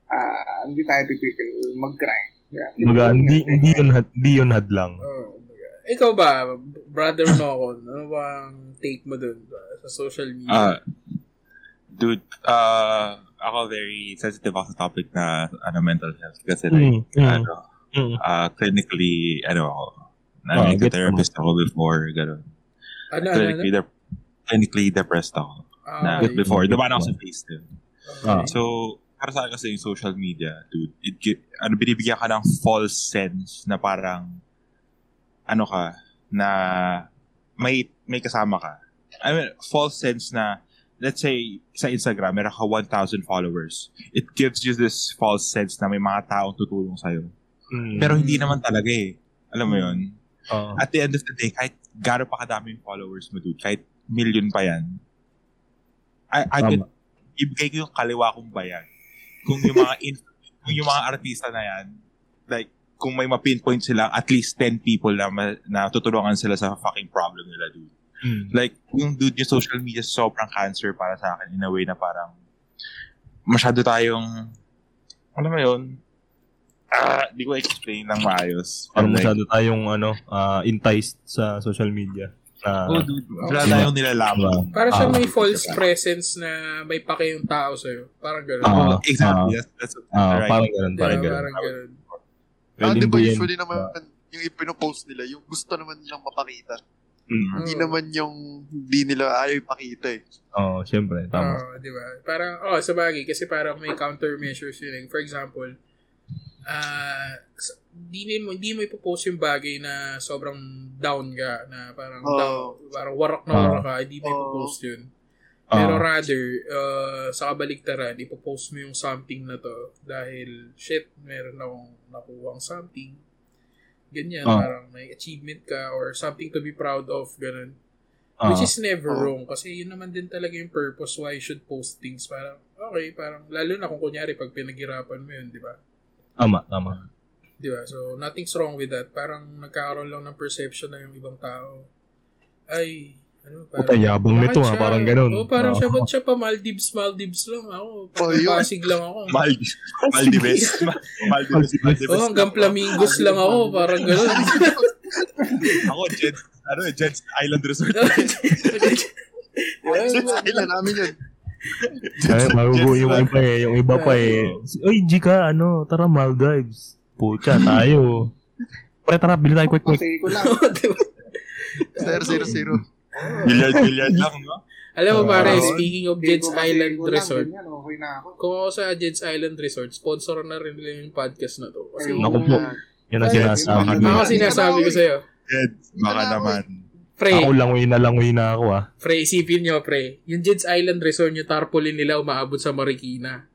ah hindi tayo tipikil mag-grind. Yeah. Baga, hindi, hindi yun, hindi yun hadlang. Oh, ikaw ba, brother Nokon, ano bang take mo dun ba, sa social media? Ah, dude, uh, ako very sensitive ako sa topic na ano, mental health. Kasi like, Mm, mm, ano, mm. uh, clinically, ano ako, Ah, na get therapist ako before, gano'n. ano, ano, ano? Clinically, dep- clinically depressed ako. Na okay. before, dumaan ako sa din. Ah. So, para sa akin kasi yung social media, dude, it, ano, binibigyan ka ng false sense na parang, ano ka, na may, may kasama ka. I mean, false sense na, let's say, sa Instagram, meron ka 1,000 followers. It gives you this false sense na may mga taong tutulong sa'yo. Mm. Pero hindi naman talaga eh. Alam mo yun? Ah. At the end of the day, kahit gano'n pa kadami yung followers mo, dude, kahit million pa yan, I, I could, ibigay ko yung kaliwa kong bayan. Kung yung mga, in, kung yung mga artista na yan, like, kung may ma-pinpoint sila, at least 10 people na, ma- na tutulungan sila sa fucking problem nila, dude. Mm. Like, yung dude, yung social media sobrang cancer para sa akin in a way na parang masyado tayong, alam mo yun, ah, di ko explain ng maayos. Parang Like, masyado tayong ano, ah, enticed sa social media. Oh, dude. Wala tayong nilalaman. Para siya Ah. may false presence na may pake yung tao sa'yo. Parang gano'n. Ah. Oh, exactly. That's, that's, that's ah, right. parang ba? parang ganun. Parang gano'n. Ah, di ba din- usually naman yung ipinopost nila, yung gusto naman nilang mapakita. Mm. Hindi naman yung hindi nila ayaw ipakita eh. Oo, oh, syempre, tama. Oo, di ba? Parang, oh, sa bagay, kasi parang may countermeasures yun. eh. For example, ah, s- di mo, di mo ipopost yung bagay na sobrang down ka, na parang Oo. down, parang warak na warak ka, hindi mo Oo. ipopost yun. Ah. Pero rather, uh, sa kabaligtaran, ipopost mo yung something na to dahil, shit, meron akong nakuha something. Ganyan, Ah. parang may achievement ka or something to be proud of, ganun. Ah. Which is never Oo. wrong kasi yun naman din talaga yung purpose why you should post things. Parang, okay, parang, lalo na kung kunyari pag pinaghirapan mo yun, di ba? Tama, tama. Di ba? So, nothing's wrong with that. Parang nagkakaroon lang ng perception na yung ibang tao. Ay, ano, Puta, yabang nito, ah, siya- parang ganun. Oo, parang Oo. siya, ba't siya pa Maldives, Maldives lang ako. Oh. Pasig lang ako. Maldives. Maldives. *laughs* Maldives. Maldives. Oo, hanggang Flamingos lang ako. Parang gano'n. *laughs* Ako, Jed, ano, Jed's Island Resort. Since kailan namin yun. Ay, magugo Jets yung iba eh. Yung iba pa eh. Oy, Jika, ano, tara Maldives. Pucha, tayo. Pre, tara, bili tayo quick quick. Ko lang. Di ba? Zero, zero, zero. Billiard, billiard lang, no? Alam mo pare, speaking of kasi Island Resort, kung ako sa Jed's Island Resort, sponsor na rin nila yung podcast na to. Kasi. Naku po. Yan ang sinasabi ko. ako sinasabi ko sa'yo, Jed, baka naman. Pre, Ako langoy na langoy na ako ah. pre, isipin nyo, pre, yung Jed's Island Resort, yung tarpaulin nila umaabot sa Marikina.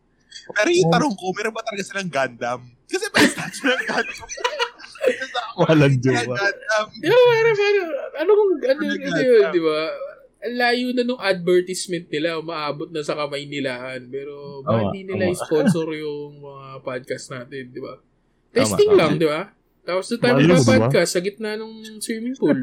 Pero yung tarong ko, meron ba talaga silang Gundam? Kasi may statue ng Gundam. *laughs* Walang jowa. Ba, parang, parang, ano kung, ano, Ano yun, di ba? Ang layo na nung advertisement nila, umaabot na sa kamay nilaan. Pero, ba Tama, hindi nila tama. sponsor yung mga podcast natin, di ba? Testing tama. lang, di ba? Tapos doon tayo Ayos, di ba? podcast sa gitna ng swimming pool.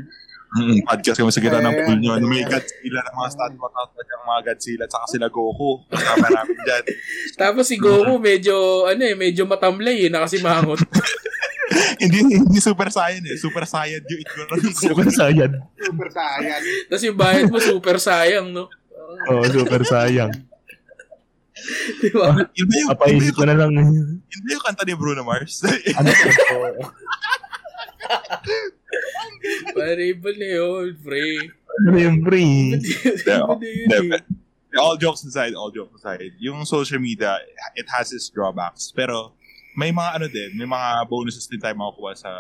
Mm, podcast kami sa gitna ng Eh, pool nyo. Ano, eh. may Godzilla ng mga stand mo at yung mga Godzilla at saka sila Goku. Kasama namin dyan. *laughs* Tapos si Goku medyo, ano eh, medyo matamlay eh, nakasimangot. *laughs* hindi hindi super saiyan eh. Super saiyan yung itsura ng. Super sayang. Super sayang. Tapos yung bayad mo super sayang, no? Oo, super sayang. *laughs* Di ba? Yun ba yung, yun Papaisip yung, ko na lang. yun ba yung kanta ni Bruno Mars? ano Variable na yun, pre. Ano yung free? Never. all jokes aside, all jokes aside, yung social media, it has its drawbacks. Pero may mga ano din, may mga bonuses din tayo makukuha sa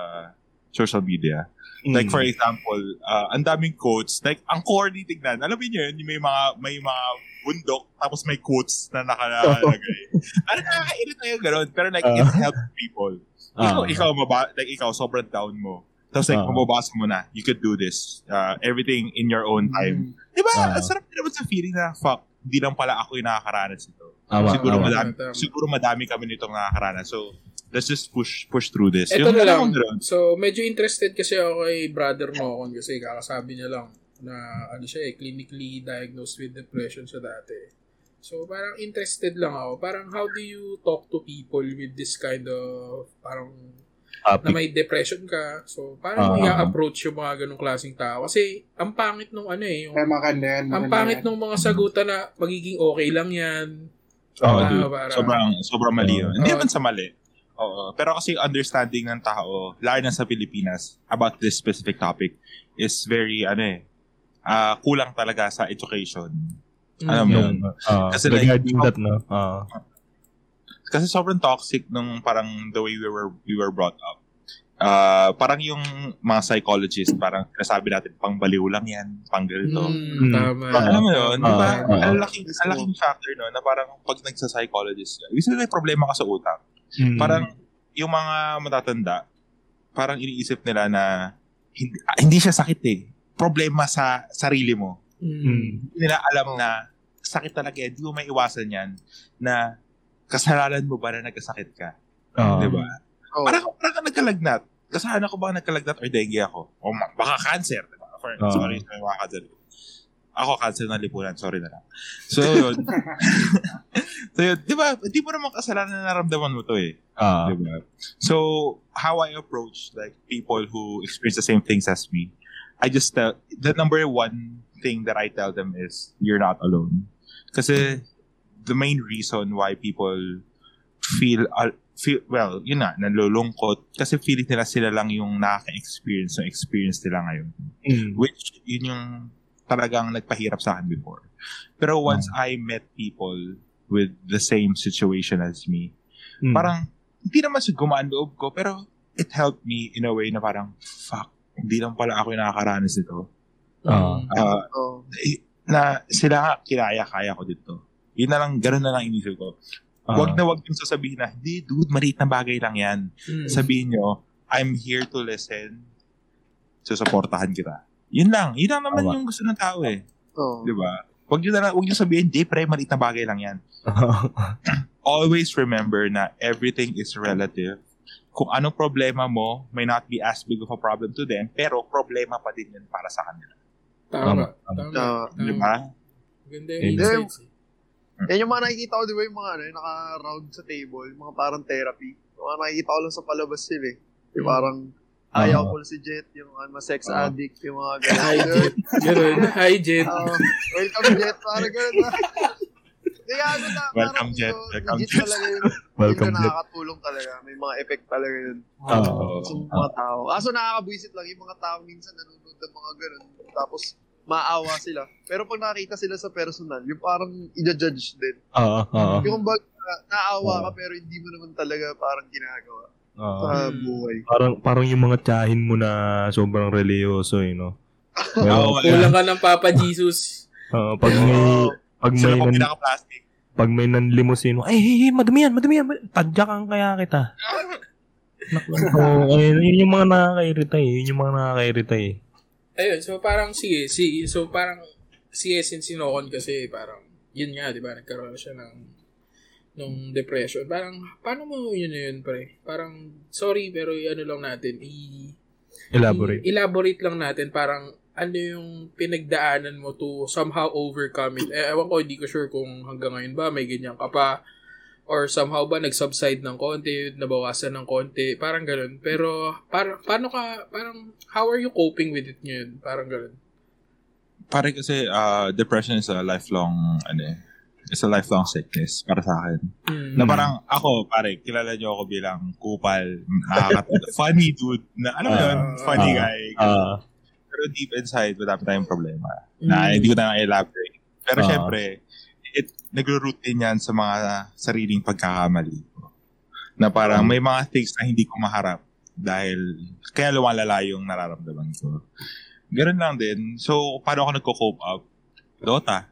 social media. Like for example, uh, ang daming quotes, like ang corny tignan. Alam mo yun, yung may mga may mga bundok tapos may quotes na nakalagay. *laughs* ano nakakairit na yung ganun. Pero like, it helps people. Ikaw, Ah. ikaw, maba, like, ikaw, sobrang down mo. Tapos like, Ah. mababasa mo na, you could do this. Uh, everything in your own time. Di ba? Ah. Ang sarap din naman sa feeling na, fuck, hindi lang pala ako yung nakakaranas ito. Tama, siguro tama. madami, Tama. siguro madami kami nitong nakakaranas. So, let's just push push through this. Ito Yung na lang. ganun. So, medyo interested kasi ako kay brother mo ako kasi kakasabi niya lang na ano siya eh, clinically diagnosed with depression siya dati. So, parang interested lang ako. Parang how do you talk to people with this kind of parang na Topic. may depression ka. So, parang Ah. i-approach yung mga ganong klaseng tao. Kasi, ang pangit nung ano eh, yung, yan. ang pangit nung mga sagutan na magiging okay lang yan. Oo, Ah, dude. parang- Sobrang, sobrang mali yun. Oo. Hindi naman sa mali. Oo. Pero kasi understanding ng tao, lalo na sa Pilipinas, about this specific topic, is very, ano eh, ah, kulang talaga sa education. Alam mo yun? Ah, Kasi like- regarding that, no? Ah. Kasi sobrang toxic nung parang the way we were we were brought up. Ah, parang yung mga psychologist, parang nasabi natin, pang baliw lang yan, pang ganito. Mm, Mm. tama. Alam mo yun, di ba? Ah. ang laking, ang laking factor no, na parang pag nagsa-psychologist ka, sabihin may problema ka sa utak. Mm. Parang yung mga matatanda, parang iniisip nila na hindi, ah, hindi siya sakit eh. Problema sa sarili mo. Mm. Hindi nila alam na sakit talaga yan. Hindi mo may iwasan yan na kasalanan mo ba na nagkasakit ka? Ah. Di ba? Oh. Parang, parang ka nagkalagnat. Kasalanan ko ba nagkalagnat or dengue ako? O baka cancer. Diba? For, Ah. Sorry sa mga cancer. Ako, cancer na lipunan. Sorry na lang. So, *laughs* yun. so, yun. Di ba? Di mo naman kasalanan na naramdaman mo to eh. Ah. Diba? So, how I approach like people who experience the same things as me, I just tell, the number one thing that I tell them is, you're not alone. Kasi, the main reason why people feel, uh, feel well, yun na, nalulungkot, kasi feeling nila sila lang yung nakaka-experience ng experience nila ngayon. Mm. Which, yun yung talagang nagpahirap sa akin before. Pero once I met people with the same situation as me, Mm. parang hindi naman sa gumaan loob ko, pero it helped me in a way na parang, fuck, hindi lang pala ako yung nakakaranas nito. Oh. eh, na sila nga, kinaya, kaya ko dito. Yun na lang, ganun na lang inisip ko. Ah. Wag na wag yung sasabihin na, hindi dude, maliit na bagay lang yan. Mm. Sabihin nyo, I'm here to listen, susuportahan kita. Yun lang. Yun lang naman Tama. yung gusto ng tao eh. Oh. Di ba? Wag nyo na lang, wag nyo sabihin, di pre, maliit na bagay lang yan. *laughs* always remember na everything is relative. Kung anong problema mo may not be as big of a problem to them, pero problema pa din yun para sa kanila. Tama. Tama. Tama. Tama. Di ba? Ganda Eh, yung insights. Eh. Yan yung mga nakikita ko, di ba, yung mga ano, yung naka-round sa table, yung mga parang therapy. Yung mga nakikita ko lang sa palabas sila eh. Yung parang, ayaw ko si Jet, yung ano, sex Ah. addict, yung mga *laughs* Hi, gano'n. Jet. Ganun. Hi, Jet. Ah, welcome Jet, parang gano'n na. *laughs* Kaya ano na, Welcome, parang Jet. yung Welcome, Jet. talaga yun. *laughs* Welcome, Jet. nakakatulong talaga. May mga effect talaga yun. Ah. Sa mga tao. Kaso nakakabwisit lang yung mga tao minsan nanonood ng mga ganun. Tapos maawa sila. Pero pag nakita sila sa personal, yung parang i-judge din. Ah, ah, Yung kumbaga, naawa ka Oo. pero hindi mo naman talaga parang ginagawa ah. sa buhay. Parang parang yung mga tiyahin mo na sobrang religyoso, eh, no? Pero, *laughs* Oo, Kulang ka *laughs* ng Papa Jesus. ah, pag may pag may Sila nan, pag may nanlimusin mo, ay, hey, hey, madumi yan, madumi yan. Tadyakan kaya kita. *laughs* Naku, oh, ayun, yun yung mga nakakairita eh. Yun yung mga nakakairita eh. Ayun, so parang sige, sige, so parang sige, since sinokon kasi parang, yun nga, di ba, nagkaroon siya ng nung depression. Parang, paano mo yun na yun, pre? Parang, sorry, pero ano lang natin, i- Elaborate. i- elaborate lang natin, parang, ano yung pinagdaanan mo to somehow overcome it. Eh, ewan ko, hindi ko sure kung hanggang ngayon ba, may ganyan ka pa, or somehow ba nag-subside ng konti, nabawasan ng konti, parang ganun. Pero, parang, paano ka, parang, how are you coping with it ngayon? Parang ganun. Pare kasi uh, depression is a lifelong ano eh, is a lifelong sickness para sa akin. Mm. Na parang ako, pare, kilala niyo ako bilang kupal, nakaka- *laughs* funny dude, na mo Ah, yun, funny ah, guy. Ah, Pero deep inside, wala pa tayong problema. Na Mm. hindi ko na elaborate. Pero Ah. syempre, it, nagro-root din yan sa mga sariling pagkakamali ko. Na parang may mga things na hindi ko maharap dahil kaya lumalala yung nararamdaman ko. Ganun lang din. So, paano ako nagko-cope up? Dota.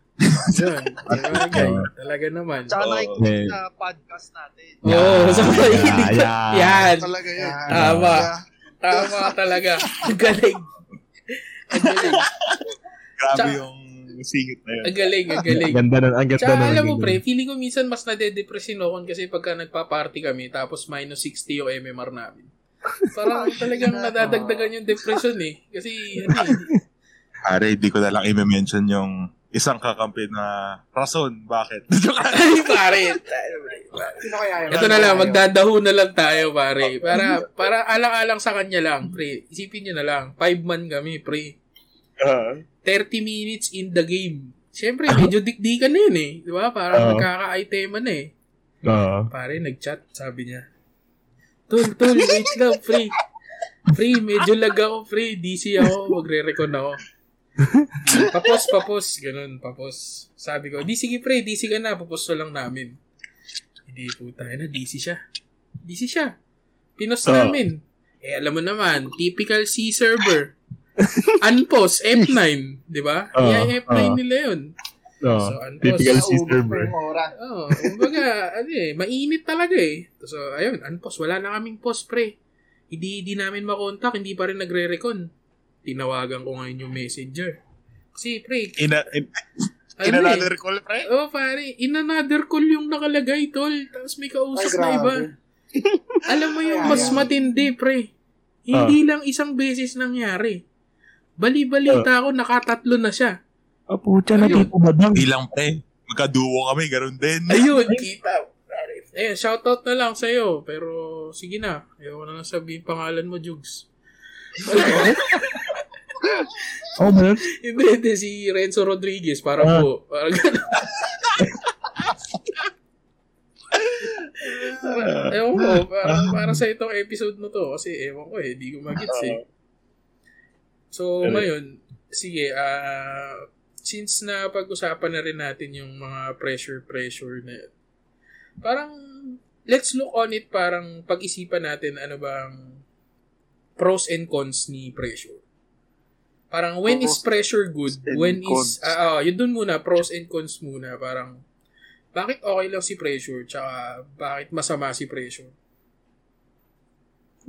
Yun. *laughs* Talaga, talaga naman. Tsaka Oo. nakikinig Eh. na podcast natin. Oo, oh, sa pakikinig Yeah, ko. yeah. Yan. Talaga yun. Tama. Kaya, Tama talaga. Ang galing. Ang galing. Grabe Tsaka- yung singit na yun. Ang galing, ang galing. Ang ganda nun, ang ganda Tsaka nun. alam mo pre, feeling ko minsan mas nade-depress Nokon kasi pagka nagpa-party kami tapos minus 60 yung MMR namin. Parang *laughs* talagang nadadagdagan yung depression eh. Kasi ano eh. Pare, hindi ko na lang i-mention yung isang kakampi na rason. Bakit? *laughs* *laughs* Ay pare. Ito na lang, magdadaho na lang tayo pare. Para, para alang-alang sa kanya lang pre. Isipin nyo na lang, 5 man kami pre. 30 minutes in the game. Siyempre, medyo dikdikan na yun eh. Di ba? Parang Oo. magkaka-iteman na eh. Oo. Pare, nag-chat, sabi niya. Tol, tol, wait lang, free. Free, medyo lag ako, free. DC ako, magre-recon ako. papos, papos. Ganun, papos. Sabi ko, di sige pre, DC ka na, papos lang namin. Hindi po tayo na, DC siya. DC siya. Pinos Oo. namin. Eh, alam mo naman, typical C server. *laughs* Unpause, F9, di ba? Oo, Yeah, F9 oo. nila yun. Oo. So, unpause. Typical Naubos sister bro. oras. Oo, kumbaga, *laughs* ano eh, mainit talaga eh. So, ayun, unpost. Wala na kaming post, pre. Hindi, hindi namin makontak, hindi pa rin nagre-recon. Tinawagan ko ngayon yung messenger. Kasi, pre, Ina, in, ano in eh. another call, pre? Oh, pare, in another call yung nakalagay, tol. Tapos may Ay, kausap na iba. Alam mo yung Ay, mas ay. matindi, pre. Hindi lang isang beses nangyari. Bali-balita ako, nakatatlo na siya. Ah, putya, ba dang? Bilang pre. Magkaduo kami, ganun din. Ayun, kita. Ayun, shoutout na lang sa'yo. Pero, sige na. Ayoko na lang sabihin pangalan mo, Jugs. *laughs* Oh, yun? Hindi, hindi. Si Renzo Rodriguez. Para Ah. po. Parang gano'n. Para- ewan *laughs* ko. Para, para sa itong episode na to. Kasi ewan ko eh. Di ko magits eh. So, Ano? ngayon, sige, ah, since na pag-usapan na rin natin yung mga pressure-pressure na yun, parang, let's look on it parang pag-isipan natin ano bang pros and cons ni pressure. Parang when is Pros pressure good? When cons. is, ah, ah, yun dun muna, pros and cons muna. Parang, bakit okay lang si pressure? Tsaka, bakit masama si pressure?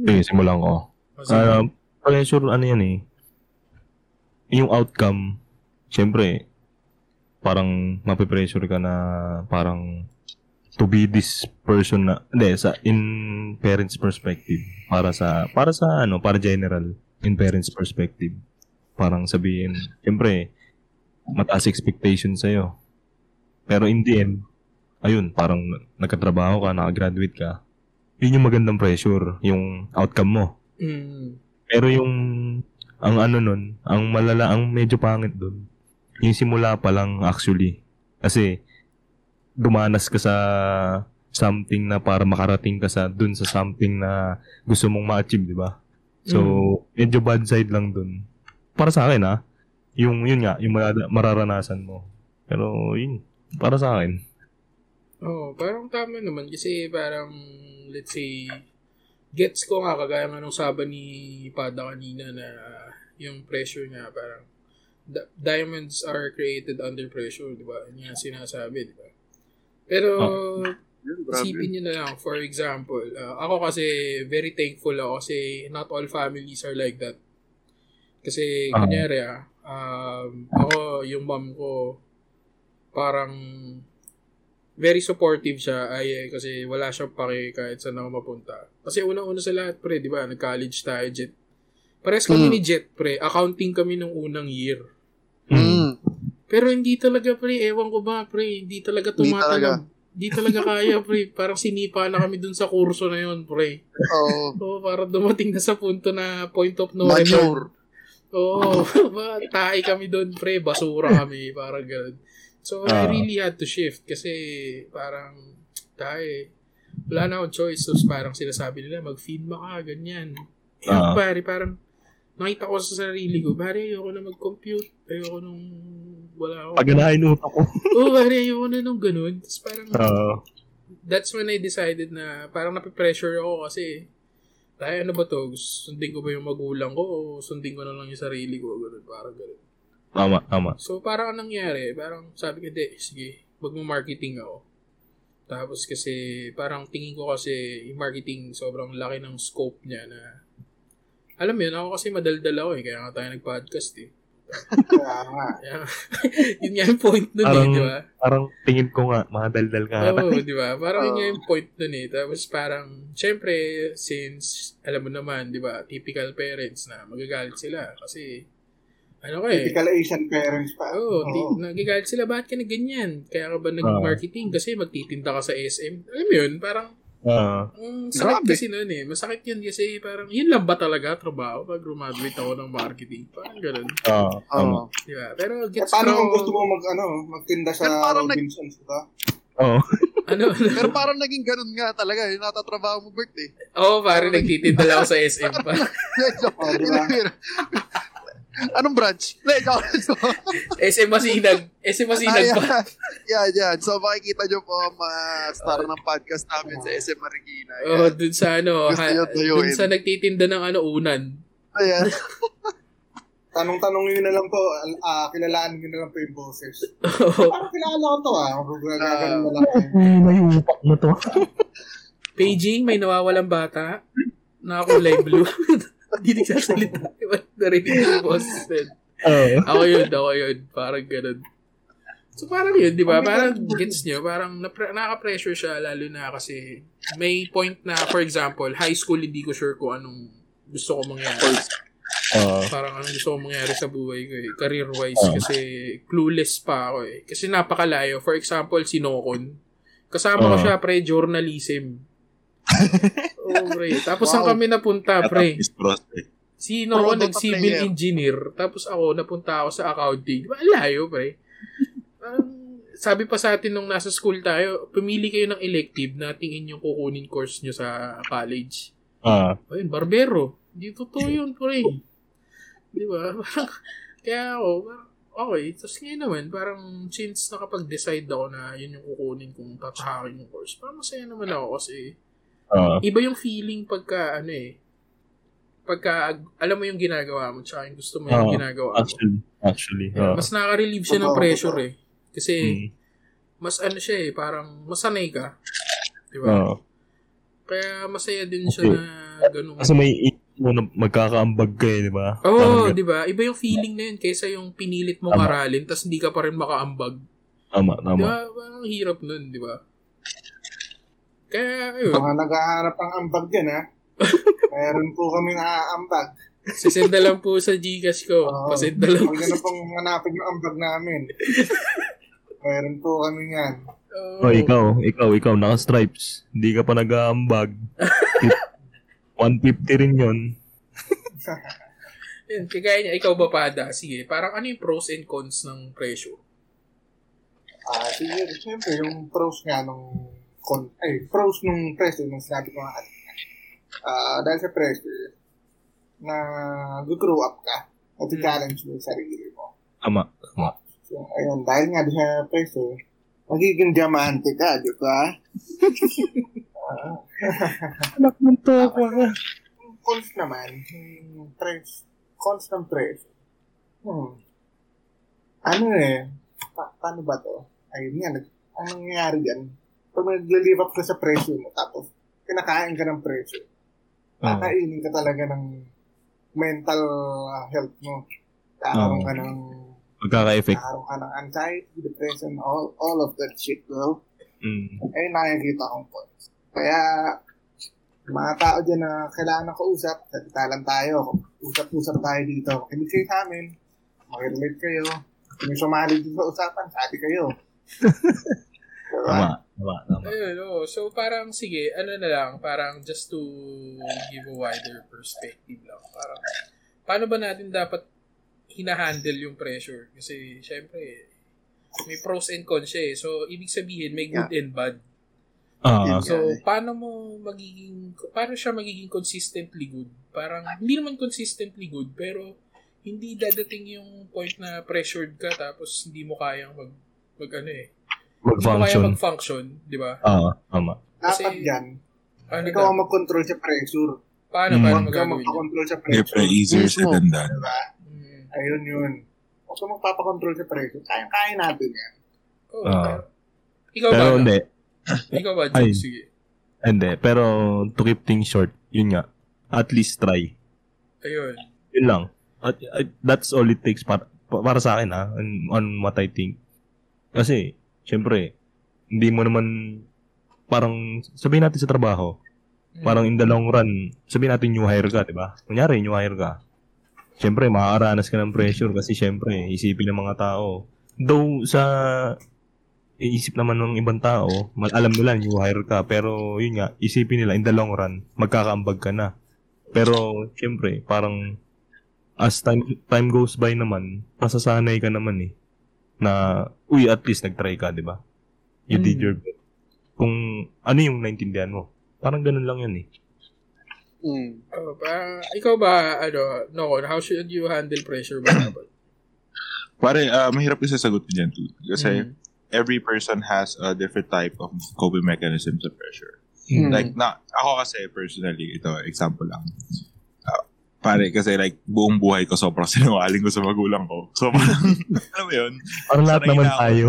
Sige, simulan ko. Masama. Ah, pressure, ano yan eh. Yung outcome, syempre, parang mapipressure ka na parang to be this person na, hindi, sa, in parents perspective, para sa, para sa, ano, para general, in parents perspective. Parang sabihin, syempre, mataas expectation sa'yo. Pero in the end, ayun, parang nagkatrabaho ka, nakagraduate ka, yun yung magandang pressure, yung outcome mo. Mm. Pero yung ang ano nun, ang malala, ang medyo pangit dun, yung simula pa lang actually. Kasi dumanas ka sa something na para makarating ka sa dun sa something na gusto mong ma-achieve, di ba? So, medyo bad side lang dun. Para sa akin ha, yung yun nga, yung mara- mararanasan mo. Pero yun, para sa akin. Oo, parang tama naman kasi parang, let's say, gets ko nga kagaya nga nung sabi ni Pada kanina na yung pressure nga parang di- diamonds are created under pressure, di ba? Yan yung sinasabi, di ba? Pero, Yun, grabe. isipin nyo na lang, for example, uh, ako kasi very thankful ako kasi not all families are like that. Kasi, Ah. kunyari ah, um, ako, yung mom ko, parang very supportive siya ay eh, kasi wala siyang pake kahit saan ako mapunta. Kasi unang-una sa lahat, pre, di ba? Nag-college tayo, Jet. Pares kami Mm. ni Jet, pre. Accounting kami nung unang year. Mm. Pero hindi talaga, pre. Ewan ko ba, pre. Hindi talaga tumatalab. Hindi talaga kaya, pre. Parang sinipa na kami dun sa kurso na yun, pre. Oo. Oo, parang dumating na sa punto na point of no return. Oo, ba, tayo kami doon, pre. Basura kami, parang ganun. So, I Ah. really had to shift kasi parang eh. Wala na akong choice. So, parang sinasabi nila, mag-FEMA ka, ganyan. Eh, Ah. pare, parang nakita ko sa sarili ko, pare, ayoko na mag-compute. Ayoko nung wala ako. Paganahin *laughs* utak ko. Oo, oh, pare, ayoko na nung ganun. Tapos parang, Oo. that's when I decided na parang nape-pressure ako kasi tayo ano ba to? Sundin ko ba yung magulang ko o sundin ko na lang yung sarili ko? Ganun, parang ganun. Tama, tama. So, parang anong nangyari, parang sabi ko, di, sige, magmo-marketing ako. Tapos kasi, parang tingin ko kasi, yung marketing, sobrang laki ng scope niya na, alam mo yun, ako kasi madaldal ako eh, kaya nga tayo nag-podcast eh. Kaya nga. *laughs* *laughs* Yun nga yung point nun eh, Parang- di ba? Parang tingin ko nga, mga daldal ka ata. Oo, di ba? Parang yun Oo. nga yung point nun eh. Tapos parang, syempre, since, alam mo naman, di ba, typical parents na magagalit sila kasi, ano ka eh, Typical Asian parents pa. Oo, di, Oo. nagigalit sila, bakit ka na ganyan? Kaya ka ba nag-marketing? Kasi magtitinda ka sa SM. Alam mo yun, parang, Ah, ang sakit Grabe. kasi nun eh. Masakit yun kasi parang, yun lang ba talaga trabaho pag graduate ako ng marketing? Parang ganun. ah. Oo. Di ba? Pero Eh, gets paano ko, kung gusto mo mag, ano, magtinda sa parang nag- Robinsons, di ba? Oo. *laughs* ano, Pero parang naging ganun nga talaga, yung natatrabaho mo birthday. Oo, oh, parang nagtitinda lang ako sa SM pa. *laughs* Oh? Anong branch? Hindi, joke. SM Masinag. SM Masinag pa. Yan, yan. So, makikita nyo po ang mga star ng podcast namin sa SM Marikina. Yan. Oo, dun sa ano, Gusto ha, dun sa nagtitinda ng ano, unan. Ayan. Tanong-tanong nyo na lang po, ah, kilalaan nyo na lang po yung boses. Oo. *laughs* Parang kilala ko to ah. Gagawin na lang. Eh, may upak na to. Paging, may nawawalang bata. Nakakulay blue. *laughs* Hindi nagsasalita. Narinig yung boses. din. Oo. Ako yun, ako yun. Parang ganun. So parang yun, di ba? Parang gets nyo, parang napre- nakaka-pressure siya lalo na kasi may point na, for example, high school, hindi ko sure kung anong gusto ko mangyari. Oo. Parang anong gusto ko mangyari sa buhay ko eh, career-wise kasi clueless pa ako eh. Kasi napakalayo. For example, si Nokon. Kasama ko Oo. siya, pre, journalism. Oh, pre. Tapos saan Wow. kami napunta, pre? Is prospect. Si Nokon, Pro nag-civil engineer. Tapos ako, napunta ako sa accounting. Di ba? Ang Layo, pre. Parang, sabi pa sa atin nung nasa school tayo, pumili kayo ng elective na tingin yung kukunin course nyo sa college. Ah, Ayun, barbero. Hindi totoo yun, pre. *laughs* Di ba? Kaya ako, okay. Tapos ngayon naman, parang since nakapag-decide ako na yun yung kukunin kong tatahakin yung course, parang masaya naman ako kasi ah, iba yung feeling pagka, ano eh, pagka, alam mo yung ginagawa mo, tsaka yung gusto mo yung Oo, ginagawa mo. actually, actually. Ah. mas nakaka-relieve siya ng pressure eh. Kasi, Mm. mas ano siya eh, parang masanay ka. Di ba? Oo. Kaya masaya din siya Okay. na ganun. Kasi may i- mo na magkakaambag ka eh, di ba? Oo, oh, di ba? Iba yung feeling na yun kaysa yung pinilit mong Tama. aralin tapos hindi ka pa rin makaambag. Tama, Di tama. ba? Parang hirap nun, di ba? Kaya, ayun. Mga naghahanap ng ambag yan ha. *laughs* Meron po kami naaambag. Sisend na lang po sa Gcash ko. Oo. Pasend na lang. Huwag na pong hanapin yung ambag namin. *laughs* Meron po kami yan. Oo. Oh, ikaw, ikaw, ikaw, naka-stripes. Hindi ka pa nag-aambag. 150 *laughs* rin yun. Yun, kagaya niya, ikaw ba pada? Sige, parang ano yung pros and cons ng pressure? Ah, sige, siyempre, yung pros nga nung con, ay, pros nung preso, nung sinabi ko nga, ah, dahil sa preso, na grow up ka, at i-challenge mo yung sarili mo. Tama, tama. So, ayun, dahil nga sa preso, magiging diamante ka, di ba? Anak ng to Yung cons naman, yung pres, cons ng preso. Hmm. Ano eh, pa- paano ba to? Ayun nga, nag, ang nangyayari dyan, pag nag-live up ka sa presyo mo, tapos kinakain ka ng presyo, kakainin ka talaga ng mental uh, health mo. Kakaroon Oo. ka ng, Magkaka-effect. kakaroon ka ng anxiety, depression, all, all of that shit, bro. Mm. Ayun nakikita kong points. Kaya, mga tao dyan na kailangan ng kausap, salita lang tayo, usap-usap tayo dito. Kinig kayo sa amin, makirelate kayo, kung sumali dito sa usapan, sabi kayo. *laughs* diba? Tama, tama, tama. Ayun, oo. So, parang, sige, ano na lang, parang just to give a wider perspective lang. Parang, paano ba natin dapat hinahandle yung pressure? Kasi, syempre, may pros and cons siya eh. So, ibig sabihin, may good and bad. Ah, Yun. So, Yeah. paano mo magiging, paano siya magiging consistently good? Parang, hindi naman consistently good, pero hindi dadating yung point na pressured ka tapos hindi mo kayang mag, mag ano eh. Hindi mo kaya mag-function. mag-function, di ba? Ah, tama. Kasi- Dapat yan. Ano Ikaw ka? ang mag-control sa pressure. Paano, Mm. paano magpakontrol sa Hindi, pressure. pre, easier said than done. Mm. Ayun yun. Huwag ka magpapakontrol sa pressure. Kaya-kaya natin yan. Oh, Ah. pero- ikaw ba? Pero ano? hindi. Ikaw ba, Ay. Sige. Hindi. Pero to keep things short, yun nga. At least try. Ayun. Yun lang. At, at- that's all it takes para, para sa akin ha, on, on what I think. Kasi, syempre, hindi mo naman parang sabihin natin sa trabaho, Mm. parang in the long run, sabihin natin new hire ka, 'di ba? Kunyari new hire ka. Syempre, makakaranas ka ng pressure kasi syempre, isipin ng mga tao. Though sa iisip naman ng ibang tao, alam nila new hire ka, pero yun nga, isipin nila in the long run, magkakaambag ka na. Pero syempre, parang as time time goes by naman, masasanay ka naman eh na uy at least nagtry ka, 'di ba? You did Mm. your best. Kung ano yung naintindihan mo. Parang ganun lang yun eh. Mm. Oh, pa, ikaw ba, ano, no, how should you handle pressure ba? *coughs* Pare, ah, mahirap isa sagot ko dyan too. Kasi Mm. every person has a different type of coping mechanism sa pressure. Mm. Like, na, ako kasi personally, ito, example lang. Ah, pare, kasi like, buong buhay ko sobrang *laughs* sinungaling ko sa magulang ko. So, parang, *laughs* alam mo yun? Parang lahat naman na ako. tayo.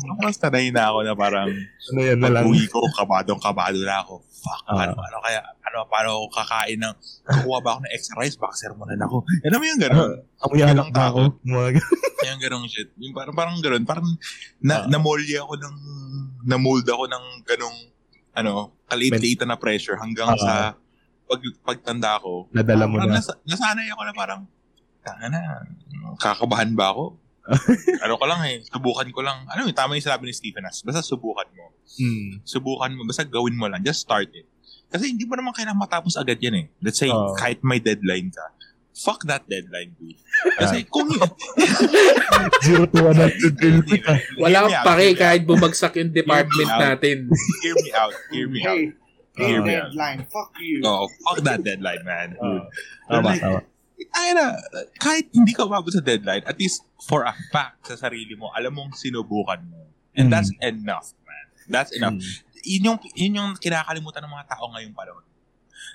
Sobrang sanay na ako na parang, ano yan na lang. pag-uwi ko, kabadong kabado na ako. Fuck, Ah. paano, paano kaya, ano, paano ako kakain ng, kukuha ba ako ng extra rice, baka sermonan ako. Alam mo yung gano'n? Amoy alak na ako. Mga ganun. *laughs* Yung ganong shit. Yung parang, parang gano'n. Parang na, Ah. namolye ako ng, namold ako ng ganong, ano, kaliit-liitan na pressure hanggang Ah. sa pag, pagtanda ko. Nadala mo na. Nasa, nasanay ako na parang, tanga na, kakabahan ba ako? *laughs* ano ko lang eh, subukan ko lang. Ano yung tama yung sinabi ni Stephen As, basta subukan mo. Hmm. Subukan mo, basta gawin mo lang. Just start it. Kasi hindi mo naman kailangan matapos agad yan eh. Let's say, Oo. kahit may deadline ka, fuck that deadline, dude. Kasi kung *laughs* *laughs* Zero to 100 real quick ah. Wala Hear me out, pa hear me out. kahit bumagsak yung department natin. Hear me out. Hear me out. Hey, me out. deadline. Fuck you. Oh, fuck that deadline, man. Ah, tama, Like, tama. Ay na, kahit hindi ka umabot sa deadline, at least for a fact sa sarili mo, alam mong sinubukan mo. And Mm. that's enough, man. That's enough. Hmm. Yun yung, yun yung kinakalimutan ng mga tao ngayong panahon.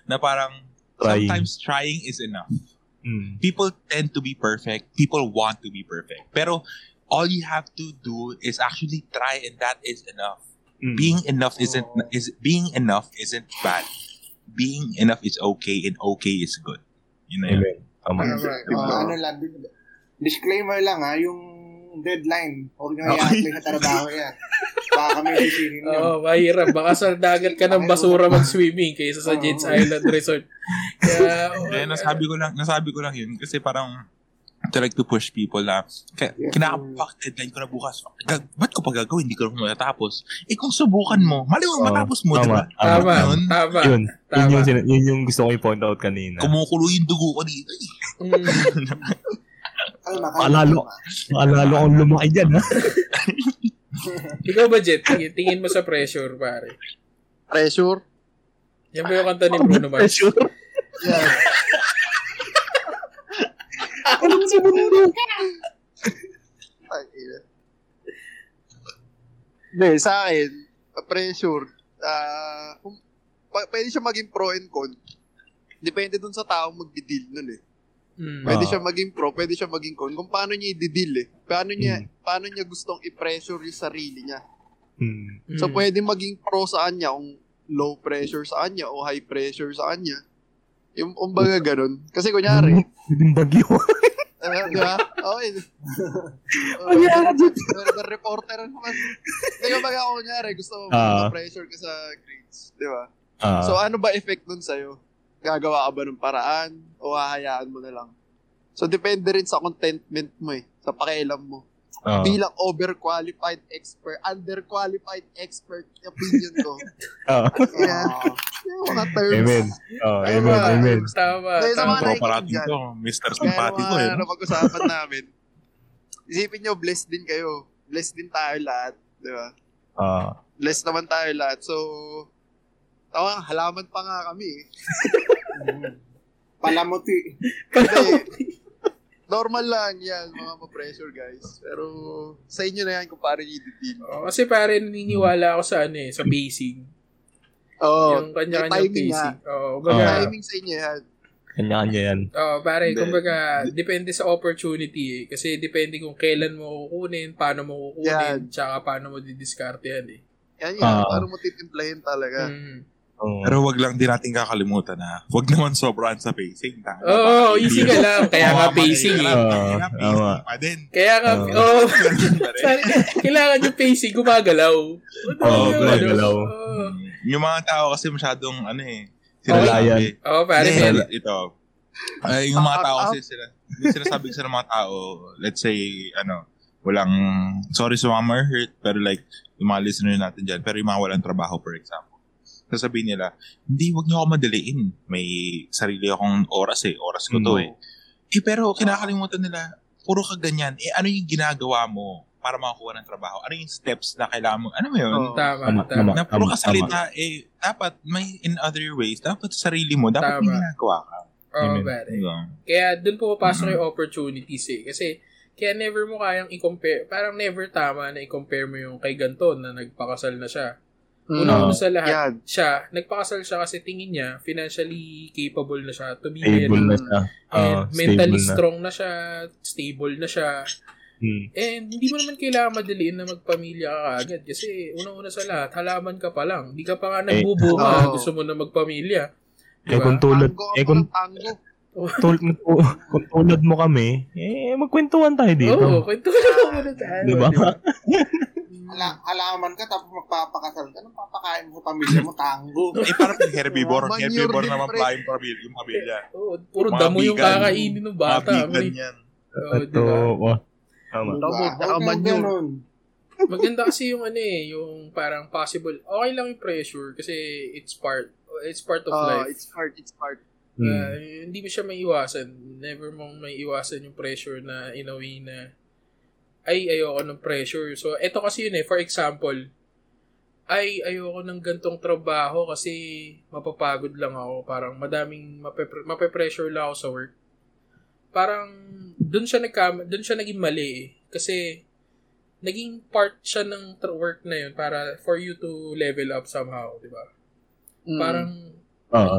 Na parang, Trying. sometimes trying is enough. Hmm. People tend to be perfect. People want to be perfect. Pero, all you have to do is actually try and that is enough. Hmm. Being enough isn't Oh. is being enough isn't bad. Being enough is okay and okay is good. Yun na yun. Amen. Tama. Alright. Diba? Oh, ano lang, disclaimer lang ha, yung deadline, huwag nyo Okay. i-apply sa trabaho yan. Baka kami sisingin nyo. Oo, oh, mahirap. Baka sa dagat ka ng basura mag-swimming kaysa sa. Jets Island Resort. *laughs* Kaya, oh, Eh, nasabi ko lang, nasabi ko lang yun kasi parang to like to push people na Yes, kinakapak deadline ko na bukas. Gag, ba't ko pa gagawin? Hindi ko na matatapos. Eh kung subukan mo, mali mo Oo. matapos mo, di Tama. ba? tama, Yun. tama. Yun. Yun Tama. yung, sin- yun yung gusto ko i-point out kanina. Kumukulo yung dugo ko dito. eh. Mm. *laughs* Kalma, kalma. Maalalo. kalma. Maalala kong lumaki dyan, ha? *laughs* Ikaw ba, Jet? Tingin, tingin mo sa pressure, pare. Pressure? Yan ba yung kanta ni Bruno Mars? Pressure. Yeah. *laughs* Alam sa mundo. Hindi, sa akin, uh, pressure, ah, kung, pa- pwede siya maging pro and con. Depende dun sa taong magdi-deal nun eh. Mm. Pwede Ah. siya maging pro, pwede siya maging con. Kung paano niya i-deal eh. Paano niya, Mm. paano niya gustong i-pressure yung sarili niya. Hmm. So, Mm. pwede maging pro sa kanya kung low pressure sa kanya o high pressure sa kanya. Yung umbaga ganun. Kasi kunyari, *laughs* Yung bagyo. *laughs* uh, di ba? Okay. Ano yan? the, the reporter naman. Hindi kumbaga ako kunyari, gusto mo Ah. pressure ka sa grades. Di ba? Ah, So, ano ba effect nun sa'yo? Gagawa ka ba ng paraan o hahayaan mo na lang? So, depende rin sa contentment mo eh. Sa pakialam mo. Ah. Bilang overqualified expert, underqualified expert opinion ko. *laughs* Ah. Yan. Yung mga terms. Amen. Oh, amen, mga- amen. Tama, sa tama. mga Tropa nakikinig natin dyan. to. Mr. Kaya mga eh. ano no? pag-usapan namin, isipin nyo, blessed din kayo. Blessed din tayo lahat. Di ba? Ah, Less naman tayo lahat. So, tawa, halaman pa nga kami eh. Mm. *laughs* Palamuti. Normal lang yan, mga ma-pressure guys. Pero, sa inyo na yan kung paano nyo i-deal. Oh, kasi pare naniniwala ako sa ano eh, sa pacing. Oo, yung Oh, timing pacing. nga. Oh, Yung baga, Ah. timing sa inyo yan. kanya-kanya yan. oh, pare, Hindi. kumbaga, depende sa opportunity eh. Kasi depende kung kailan mo kukunin, paano mo kukunin, Yan. tsaka paano mo didiscard yan eh. Yan yan, Ah. paano mo titimplahin talaga. Mm. Oo. Pero wag lang din natin kakalimutan na wag naman sobrang sa pacing. Tama Oo, ba? oh, easy ka lang. Kaya nga pacing eh. Oo, Kaya tama. pacing pa din. Kaya nga, oh, *laughs* kailangan yung pacing, gumagalaw. Oo, gumagalaw. Yung mga tao kasi masyadong ano eh. Sinalayan. Oo, pare. Ito. Ay, yung mga tao kasi sila, yung sinasabi sa mga tao, let's say, ano, walang, sorry sa mga hurt, pero like, yung mga listener natin dyan, pero yung mga walang trabaho, for example. Sasabihin nila, hindi, wag niyo ako madaliin. May sarili akong oras eh, oras ko to Mm. eh. Eh, pero kinakalimutan nila, puro ka ganyan, eh, ano yung ginagawa mo para makakuha ng trabaho? Ano yung steps na kailangan mo? Ano mo yun? Oo. Tama, Tama, tama. na puro ka salita, eh, dapat may in other ways, dapat sa sarili mo, dapat may Tama. ginagawa ka. Oo, Amen. pare. Diba? Kaya dun pumapasok yung opportunities eh. Kasi, kaya never mo kayang i-compare, parang never tama na i-compare mo yung kay Ganton na nagpakasal na siya. Una-una sa lahat, Yan. siya, nagpakasal siya kasi tingin niya, financially capable na siya to be Stable na siya. And Oo, mentally stable na. strong na siya, stable na siya. Hmm. And hindi mo naman kailangan madaliin na magpamilya ka agad. Kasi una-una sa lahat, halaman ka pa lang. Hindi ka pa nga Eh, nagbubunga, oo. gusto mo na magpamilya. Eh Diba? kung tulad, Tango eh kung, ng tango. *laughs* tul, kung tulad mo kami, eh magkwentuhan tayo dito. Oo, kwento ka lang muna tayo. Diba? *laughs* Ala, alaman ka tapos magpapakasal ka. Anong papakain mo sa pamilya mo? Tango. *laughs* Eh, parang yung herbivore. Manure herbivore naman yung pamilya. Yung pamilya. Oo, puro Mga damo yung kakainin ng bata. Mga vegan yan. Oo, Ito, diba? oh, tama. Tama, manure. ganun. Maganda kasi yung ano eh, yung parang possible. Okay lang yung pressure kasi it's part it's part of Ah, life. it's hard, it's. Hmm. Uh, hindi mo siya may iwasan. Never mong may iwasan yung pressure na in a way na ay, ayoko ng pressure. So, eto kasi yun eh. For example, ay, ayoko ng gantong trabaho kasi mapapagod lang ako. Parang madaming mape- mape-pressure lang ako sa work. Parang, dun siya, nagka, dun siya naging mali eh. Kasi, naging part siya ng tra- work na yun para for you to level up somehow, di ba? Mm. Parang, Oo.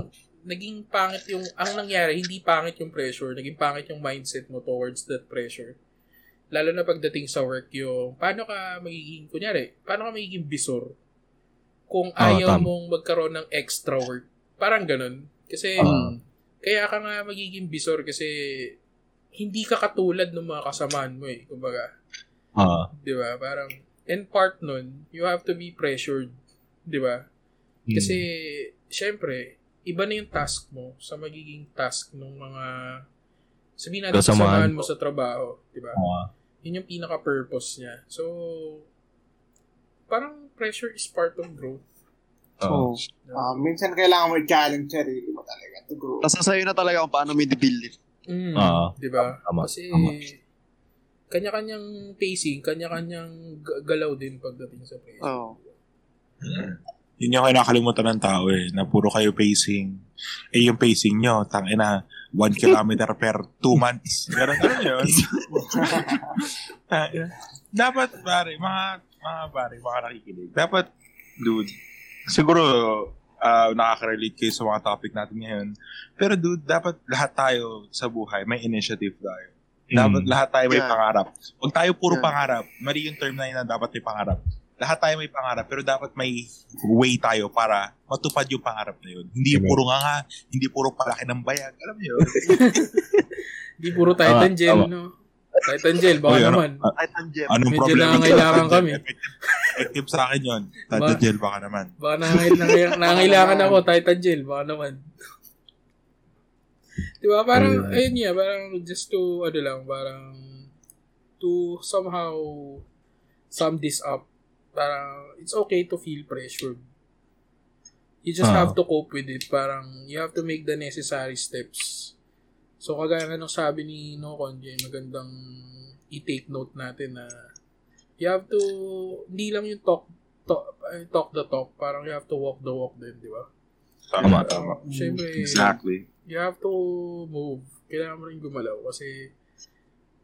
naging pangit yung, ang nangyari, hindi pangit yung pressure, naging pangit yung mindset mo towards that pressure. Lalo na pagdating sa work yung, paano ka magiging, kunyari, paano ka magiging bisor kung Ah, ayaw tama. mong magkaroon ng extra work. Parang ganun. Kasi, Ah. kaya ka nga magiging bisor kasi hindi ka katulad ng mga kasamaan mo eh. Kumbaga, Ah. di ba? Parang, and part nun, you have to be pressured. Di ba? Hmm. Kasi, syempre, iba na yung task mo sa magiging task ng mga sabihin natin Kasamahan kasamahan mo sa trabaho, di ba? Ah. Yun yung pinaka-purpose niya. So, parang pressure is part of growth. Oo. Ah, minsan kailangan mo i-challenge sarili mo talaga to grow. Tapos sa'yo na talaga kung paano mo i-build it. Mm, Ah, di ba? tama, Kasi, tama. kanya-kanyang pacing, kanya-kanyang galaw din pagdating sa pressure. Oo. Yun yung kinakalimutan ng tao eh, na puro kayo pacing. Eh, yung pacing nyo, tangina, 1 kilometer per 2 months. Ganun, ganun yun. *laughs* *laughs* Dapat, pare, mga, mga pare, mga nakikinig. Dapat, dude, siguro, uh, nakaka-relate kayo sa mga topic natin ngayon. Pero dude, dapat lahat tayo sa buhay, may initiative tayo. Dapat Mm. lahat tayo may Yeah. pangarap. Huwag tayo puro Yeah. pangarap. Mali yung term na yun na dapat may pangarap. Lahat tayo may pangarap, pero dapat may way tayo para matupad yung pangarap na yun. Hindi Amen. puro nga nga, hindi puro palaki ng bayag. Alam niyo yun? *laughs* Di puro Titan Tama, Gel, no? Titan Gel, baka Uy, ano- naman. Titan Gem. Anong Medyo problema? nangangailangan Effective- kami. Effective, effective sa akin yun. Ba- Tata gel baka naman. Baka nangangail, nangangail, nangangailangan ako, Titan Gel, baka naman. *laughs* Di ba? Parang, Ayun. ayun nga, parang just to, ano lang, parang to somehow sum this up, parang it's okay to feel pressured. You just Ah. have to cope with it. Parang you have to make the necessary steps. So, kagaya nga nung sabi ni Nokon, Jay, magandang i-take note natin na you have to, hindi lang yung talk talk, talk the talk. Parang you have to walk the walk din, di ba? Tama, Uh, Siyempre, Exactly. you have to move. Kailangan mo rin gumalaw kasi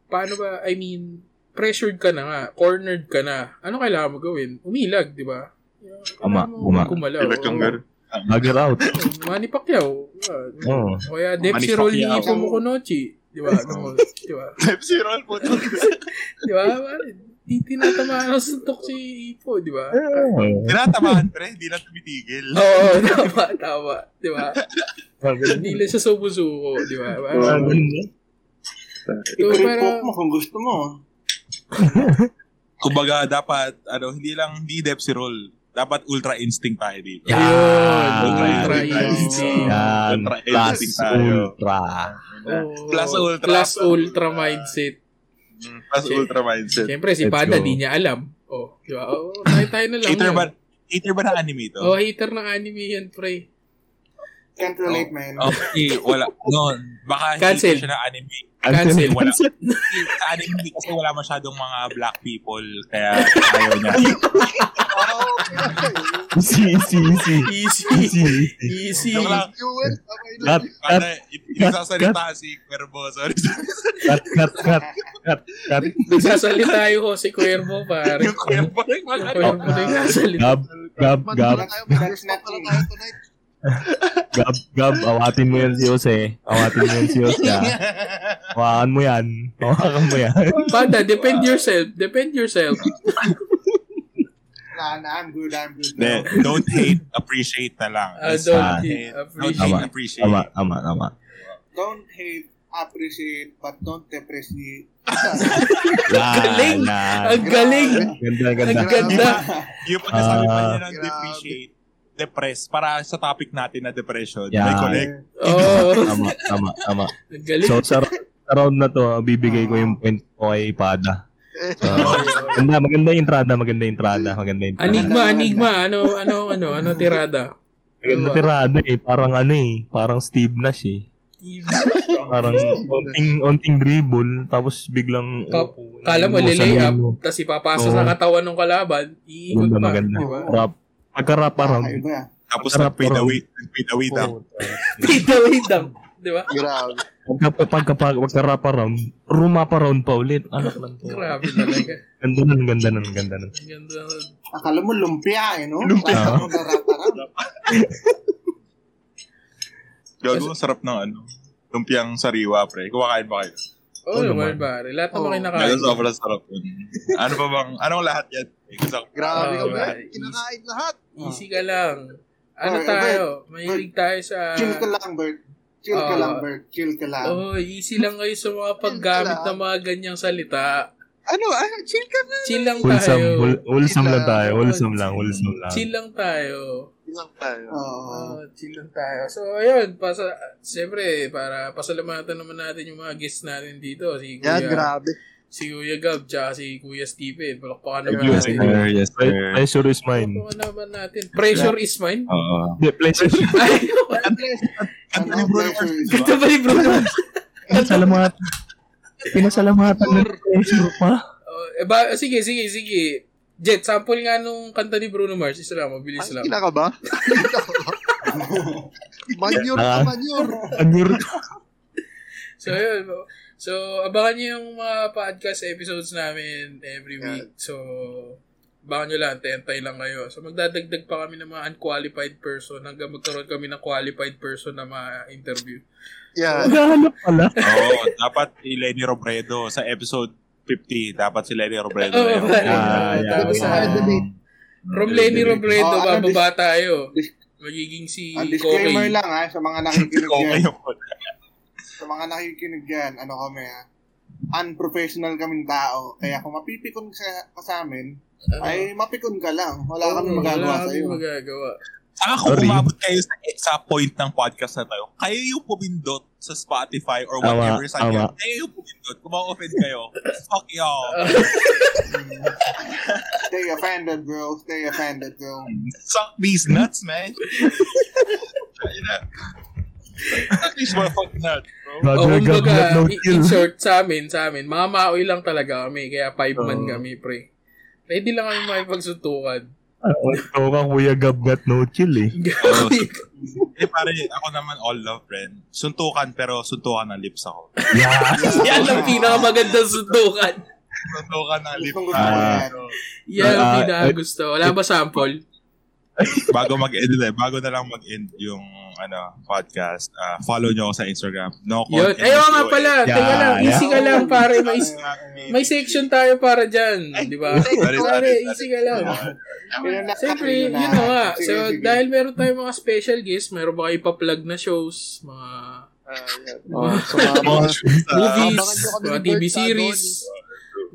paano ba, I mean, pressured ka na nga, cornered ka na. Ano kailangan mo gawin? Umilag, di ba? Kang Oo. ganun. Bagger out. Manny Pacquiao. Uh, Oo. Kaya Depsi Roll ni. Ipo Mokonochi. Di ba? No, di ba? *laughs* Si Roll po. *laughs* Di ba? Di tinatamaan ng suntok si Ipo, di ba? Tinatamaan, pre. Hindi lang tumitigil. *laughs* Oo, tama, tama. Di ba? Hindi lang siya sumusuko, di ba? Ikaw para, mo kung gusto mo. *laughs* Kumbaga, dapat, ano, hindi lang, hindi depth si Roll. Dapat ultra instinct tayo dito. Yan. Ayun, ultra instinct. Yan. Ultra Plus instinct tayo. ultra. Oo. Plus ultra. Plus ultra mindset. Mm, Plus ultra mindset. Siyempre, si Let's Pada, go. di niya alam. Oh, di ba? Oh, tayo, tayo na lang. Hater ba, hater ba ng anime to? Oh, hater ng anime yan, pre. Can't relate, man. Okay, wala. No, baka Cancel. hater siya ng anime. Cancel. Wala. Sa anime kasi wala masyadong mga black people, kaya ayaw niya. Oh, Easy, easy, easy. Easy. Easy. Easy. Joke lang. Na. Cut, cut, Kasi, inisasalita si Cuervo. Sorry. cut, cut, cut, cut, cut. Nagsasalita yung si Cuervo, pare. Yung Cuervo. Yung Cuervo na yung nagsasalita. Gab, gab, gab, wala tayo, pala tayo tonight. Gab, gab, awatin mo yan si Jose. Awatin mo yan si Jose. ah. Hawakan mo yan. Hawakan mo yan. Pada, defend yourself. Defend yourself. Nah, nah, I'm good, I'm good. Hindi, don't hate, appreciate na lang. Uh, don't ah, hate, Don't appreciate. hate, Tama. appreciate. Tama, tama, tama. Don't hate, appreciate, but don't depreciate. Galing. Ang galing. Ganda, ganda. Ang ganda. Yung pagkasabi pa niya ng depreciate, depress, para sa topic natin na depression, Yeah. may connect. Oo. Tama, tama, tama. Galing. So, sa, sa round na to, bibigay ko yung point ko kay Pada. So, *laughs* maganda, maganda yung entrada, maganda yung entrada, maganda yung entrada. Enigma, enigma. Ano, ano, ano, ano tirada? Maganda tirada eh, parang ano eh, parang Steve Nash eh. Parang onting, onting dribble, tapos biglang... Kap- Kala mo, Ano, lilay up, mo. tapos ipapasa Oo. sa katawan ng kalaban, iikot Maganda, pa. maganda. Di ba? Rap. Pagka-rap around. Kakaiba. Tapos daw. Pita wait lang. Di ba? Grabe. Pagka, pagka, pagka, pagka-rap around, rumapa round pa ulit. Anak lang to. Grabe talaga. Ganda nun, ganda nun, ganda nun. Ganda. Akala mo lumpia eh, no? Lumpia. *laughs* Gago, ang sarap ng ano. Lumpiang sariwa, pre. Kumakain ba kayo? Oo Oo naman, naman. pare. Lahat naman kayo nakain. Gago, sobrang sarap yun. Ano pa bang, anong lahat yan? Grabe ka Oh, right. Kinakain lahat. Easy ka lang. Ano Oh, tayo? Mahilig tayo sa... Chill ka lang, Bert. Chill ka Ah. lang, Bert. Chill ka lang. Oh, easy lang kayo sa mga paggamit ng mga ganyang salita. Ano? Ah, chill ka na. Chill lang Wholesome, tayo. whol- wholesome lang tayo, wholesome lang, wholesome lang. Chill lang tayo. Chill lang tayo. Oo. Ah, chill lang tayo. So, ayun. Pasa, siyempre, para pasalamatan naman natin yung mga guests natin dito. Si Kuya, Yan, grabe. Si Kuya Gab, tsaka si Kuya Stephen. Palakpakan naman Yes, natin. sir. Yes, sir. Pleasure is mine. Palakpakan naman natin. Pressure is mine. Oo. Hindi, pleasure. Ay, Ano, pleasure is ganda ba ni Bruno? Pinasalamatan. Pinasalamatan ng pleasure pa. Oh, eh, ba, sige, sige, sige. Jet, sample nga nung kanta ni Bruno Mars. Isa lang, mabilis Ay, lang. kina ka ba? *laughs* Manure ka, Ah. manure. Anur. So, yun. So, abangan nyo yung mga podcast episodes namin every week. So, abangan nyo lang. Tentay lang kayo. So, magdadagdag pa kami ng mga unqualified person hanggang magkaroon kami ng qualified person na ma-interview. Yan. *laughs* Naghahanap pala. Oo, dapat si Lenny Robredo sa episode 50. Dapat si Lenny Robredo. Oo, pare. Ah, yeah, Tapos, yeah. ah, debate. from Lenny Robredo, Oh, ano, bababa tayo. Magiging si Ah, disclaimer Koki. lang ha, sa mga nakikinig Ikaw dyan. Sa mga nakikinig dyan, ano kami ha, unprofessional kaming tao. Kaya kung mapipikon ka, ka sa amin, ay mapikon ka lang. Wala kami Oo, magagawa wala sa iyo. kami magagawa. Saka kung Sorry. umabot kayo sa, sa point ng podcast na tayo, kayo yung pumindot sa Spotify or whatever sa tama. Kayo yung pumindot. Kung ma-offend kayo, *laughs* fuck y'all. *laughs* Stay offended, bro. Stay offended, bro. Suck these nuts, man. *laughs* At least we're fuck nuts, bro. O Brother, God, kumbaga, God, no in- short, sa amin, sa amin, mga maoy lang talaga kami, kaya five man Oo. kami, pre. Ready lang kami makipagsuntukan. Ito ka, Kuya Gabgat no chill eh. *laughs* Oh, eh pare, ako naman all love friend. Suntukan pero suntukan ng lips ako. Yeah. *laughs* Yan ang pinakamagandang suntukan. Suntukan ng lips. Ah. yan. Yan ang Ah, pinakagusto. Wala ba sample? Bago mag-end, eh, bago na lang mag-end yung ano podcast, ah, follow nyo ako sa Instagram. No Yun. Ayaw nga pala. Yeah, Teka lang. Easy ka yeah. lang, pare. May, may section tayo para dyan. Di ba? Pare, easy ka lang. Siyempre, yun na nga. So, dahil meron tayong mga special guests, meron ba kayo pa-plug na shows, mga Ah, yan. Oh, So, mga *laughs* mga movies, mga TV series.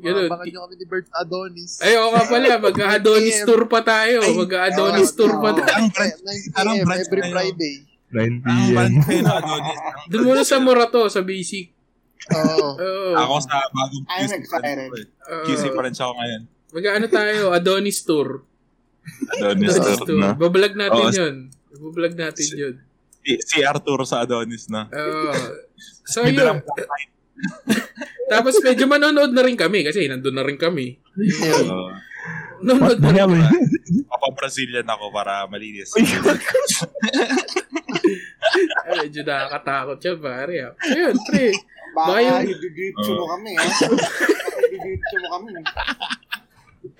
Ganun. Abangan nyo kami ni Bert Adonis. Ay, oo nga pala. *laughs* Mag-Adonis tour pa tayo. Mag-Adonis tour pa tayo. Ang 9 branch- anong p.m. branch every? Friday. 9 Ang p.m. Doon muna sa Morato, sa basic. Oo. Oo. Ako sa bagong I'm QC pa rin excited. QC pa rin siya ako ngayon. Mag-ano tayo, Adonis tour. Adonis Adonis tour na. Bablog natin Oo. yun. Bablog natin yun. Si, si Arturo sa Adonis na. Oo. So, May yun. Tapos medyo manonood na rin kami kasi nandun na rin kami. Oo. Nanonood na rin kami. Papa-Brazilian ako para malinis. Ay, medyo nakakatakot yun, pare. ah. So, yun, pre. Baka yung- i-jujitsu mo kami, ha? Baka i-jujitsu mo kami.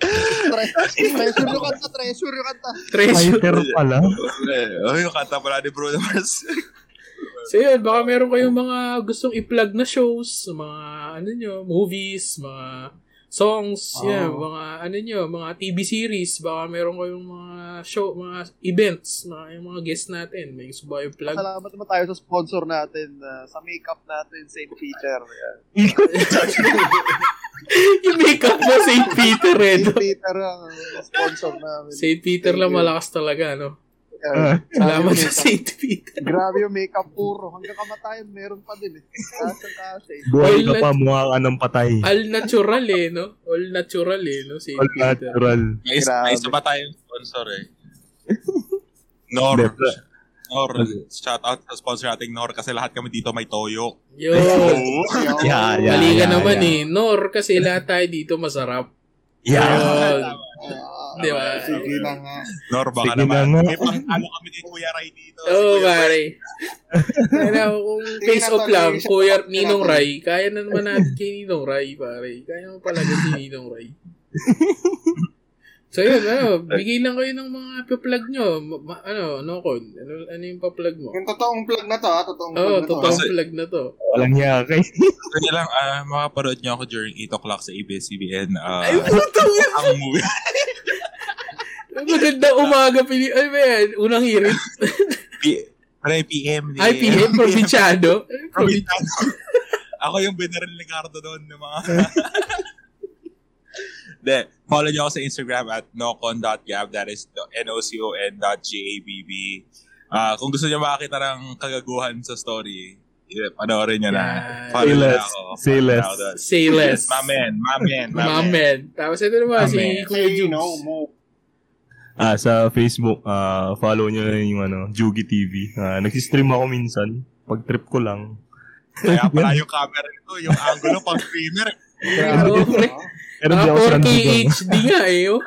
Tre- Treasure yung kanta, treasure yung kanta. Treasure. Fighter pala. Oh, yung kanta pala ni Bruno Mars. So yun, baka meron kayong mga gustong i-plug na shows, mga ano nyo, movies, mga songs, Oh. yeah, mga ano nyo, mga TV series, baka meron kayong mga show, mga events, mga yung mga guests natin. May gusto ba yung plug? Salamat naman tayo sa sponsor natin, uh, sa makeup natin, St. Peter. Yan. *laughs* yung makeup mo, St. Peter, eh. St. Peter ang sponsor namin. St. Peter lang Thank you. malakas talaga, no? Yan. Salamat sa St. Peter. Grabe yung makeup puro. Hanggang kamatayan, meron pa din eh. Kasang kasi. Buhay ka pa, mukha ka ng patay. All natural, eh, no? All natural, eh, no? St. All Peter. natural. May isa, pa tayong sponsor eh. Nor. Nor. Shout out sa sponsor nating Nor kasi lahat kami dito may toyo. Yo! *laughs* Yeah, yeah, Mali ka yeah, naman yeah. eh. Nor, kasi lahat tayo dito masarap. Yeah. Yun. Ah, Di ba? Sige na nga. Nor, baka Sige naman. na nga. May pangalo kami kay Kuya Ray dito. Si Oo, oh, Ray. pare. Kaya kung to, lang, sige, Kuya Ninong. Ray, kaya na naman natin kay Ninong Ray, pare. Kaya naman pala si Ninong Ray. So yun, ano, bigay lang kayo ng mga pa-plug nyo. Ma- ano, no, Kon? Ano, ano yung pa-plug mo? Yung totoong plug na to, ha? Totoong Oo, oh, plug na to. totoong Kasi- plug na to. Walang niya kay. Kaya lang, ah, makaparood niyo ako during 8 o'clock sa ABS-CBN. ah, Ay, puto yun! ang movie. Maganda umaga, pili... Ay, ba yan? Unang hirit. Pre, PM. Ay, PM, probinsyado. Ay, *laughs* probin- Probinsyado. Ako yung Beneral Ricardo doon ng mga... *laughs* De, follow niyo ako sa Instagram at nocon.gab. That is N-O-C-O-N.G-A-B-B. Ah, kung gusto niyo makakita ng kagaguhan sa story, yeah, panoorin niyo na. Yan. Follow Say less. ako. Say Follow less. Say less. Mamen, mamen, mamen. Mamen. Tapos ito naman, si. Kuya Say Jubes. no mo. Ah, sa Facebook, ah, follow nyo yung ano, Jugi TV. Ah, nagsistream ako minsan. Pag trip ko lang. Kaya pala yung camera nito, yung angulo pang streamer. Oo, pre. Pero hindi Ah, ako 4K sandugang. HD nga eh, oh.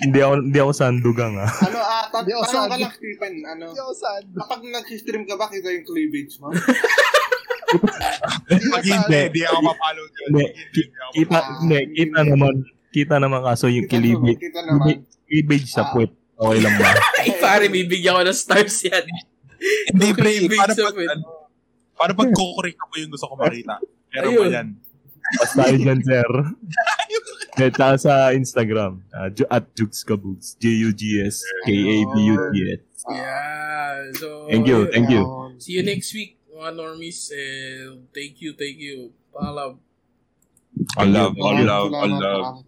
hindi ako, hindi ako sandugang ah. Ano, ah, tat- Di ako tanong ka sad. lang, Stephen, ano, Hindi ako sad. kapag nag-stream ka ba, kita yung cleavage mo? Pag hindi, hindi ako mapalo dyan. Hindi. Pag hindi, hindi ako Kita, hindi, kita naman, kita naman kaso yung kilibig. Kita naman. Kilibig sa Ah. puwet. Okay lang ba? *laughs* Ay, pare, bibigyan ko ng stars yan. Hindi, pre. Cleavage sa pag, ano, paano pag kukurik ako yung gusto ko makita? Pero Ayun. ba yan? Pas tayo dyan, sir. *laughs* At sa Instagram, Ju- at Jugs Kabugs. J-U-G-S-K-A-B-U-G-S. Yeah. So, Thank you, thank you. See you next week, mga normies. And thank you, thank you. Paalam. All love, all love, all love.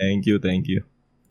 Thank you, thank you.